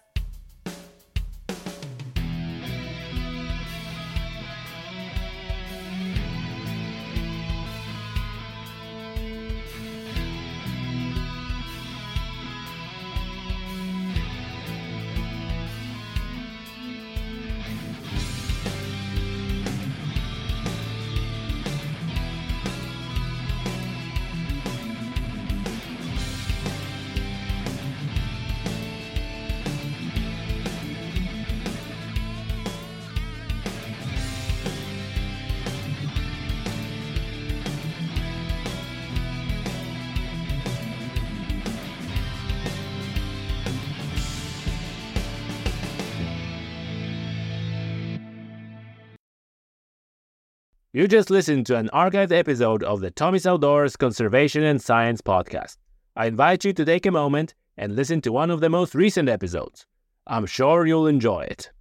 A: You just listened to an archived episode of the Tommy's Outdoors Conservation and Science podcast. I invite you to take a moment and listen to one of the most recent episodes. I'm sure you'll enjoy it.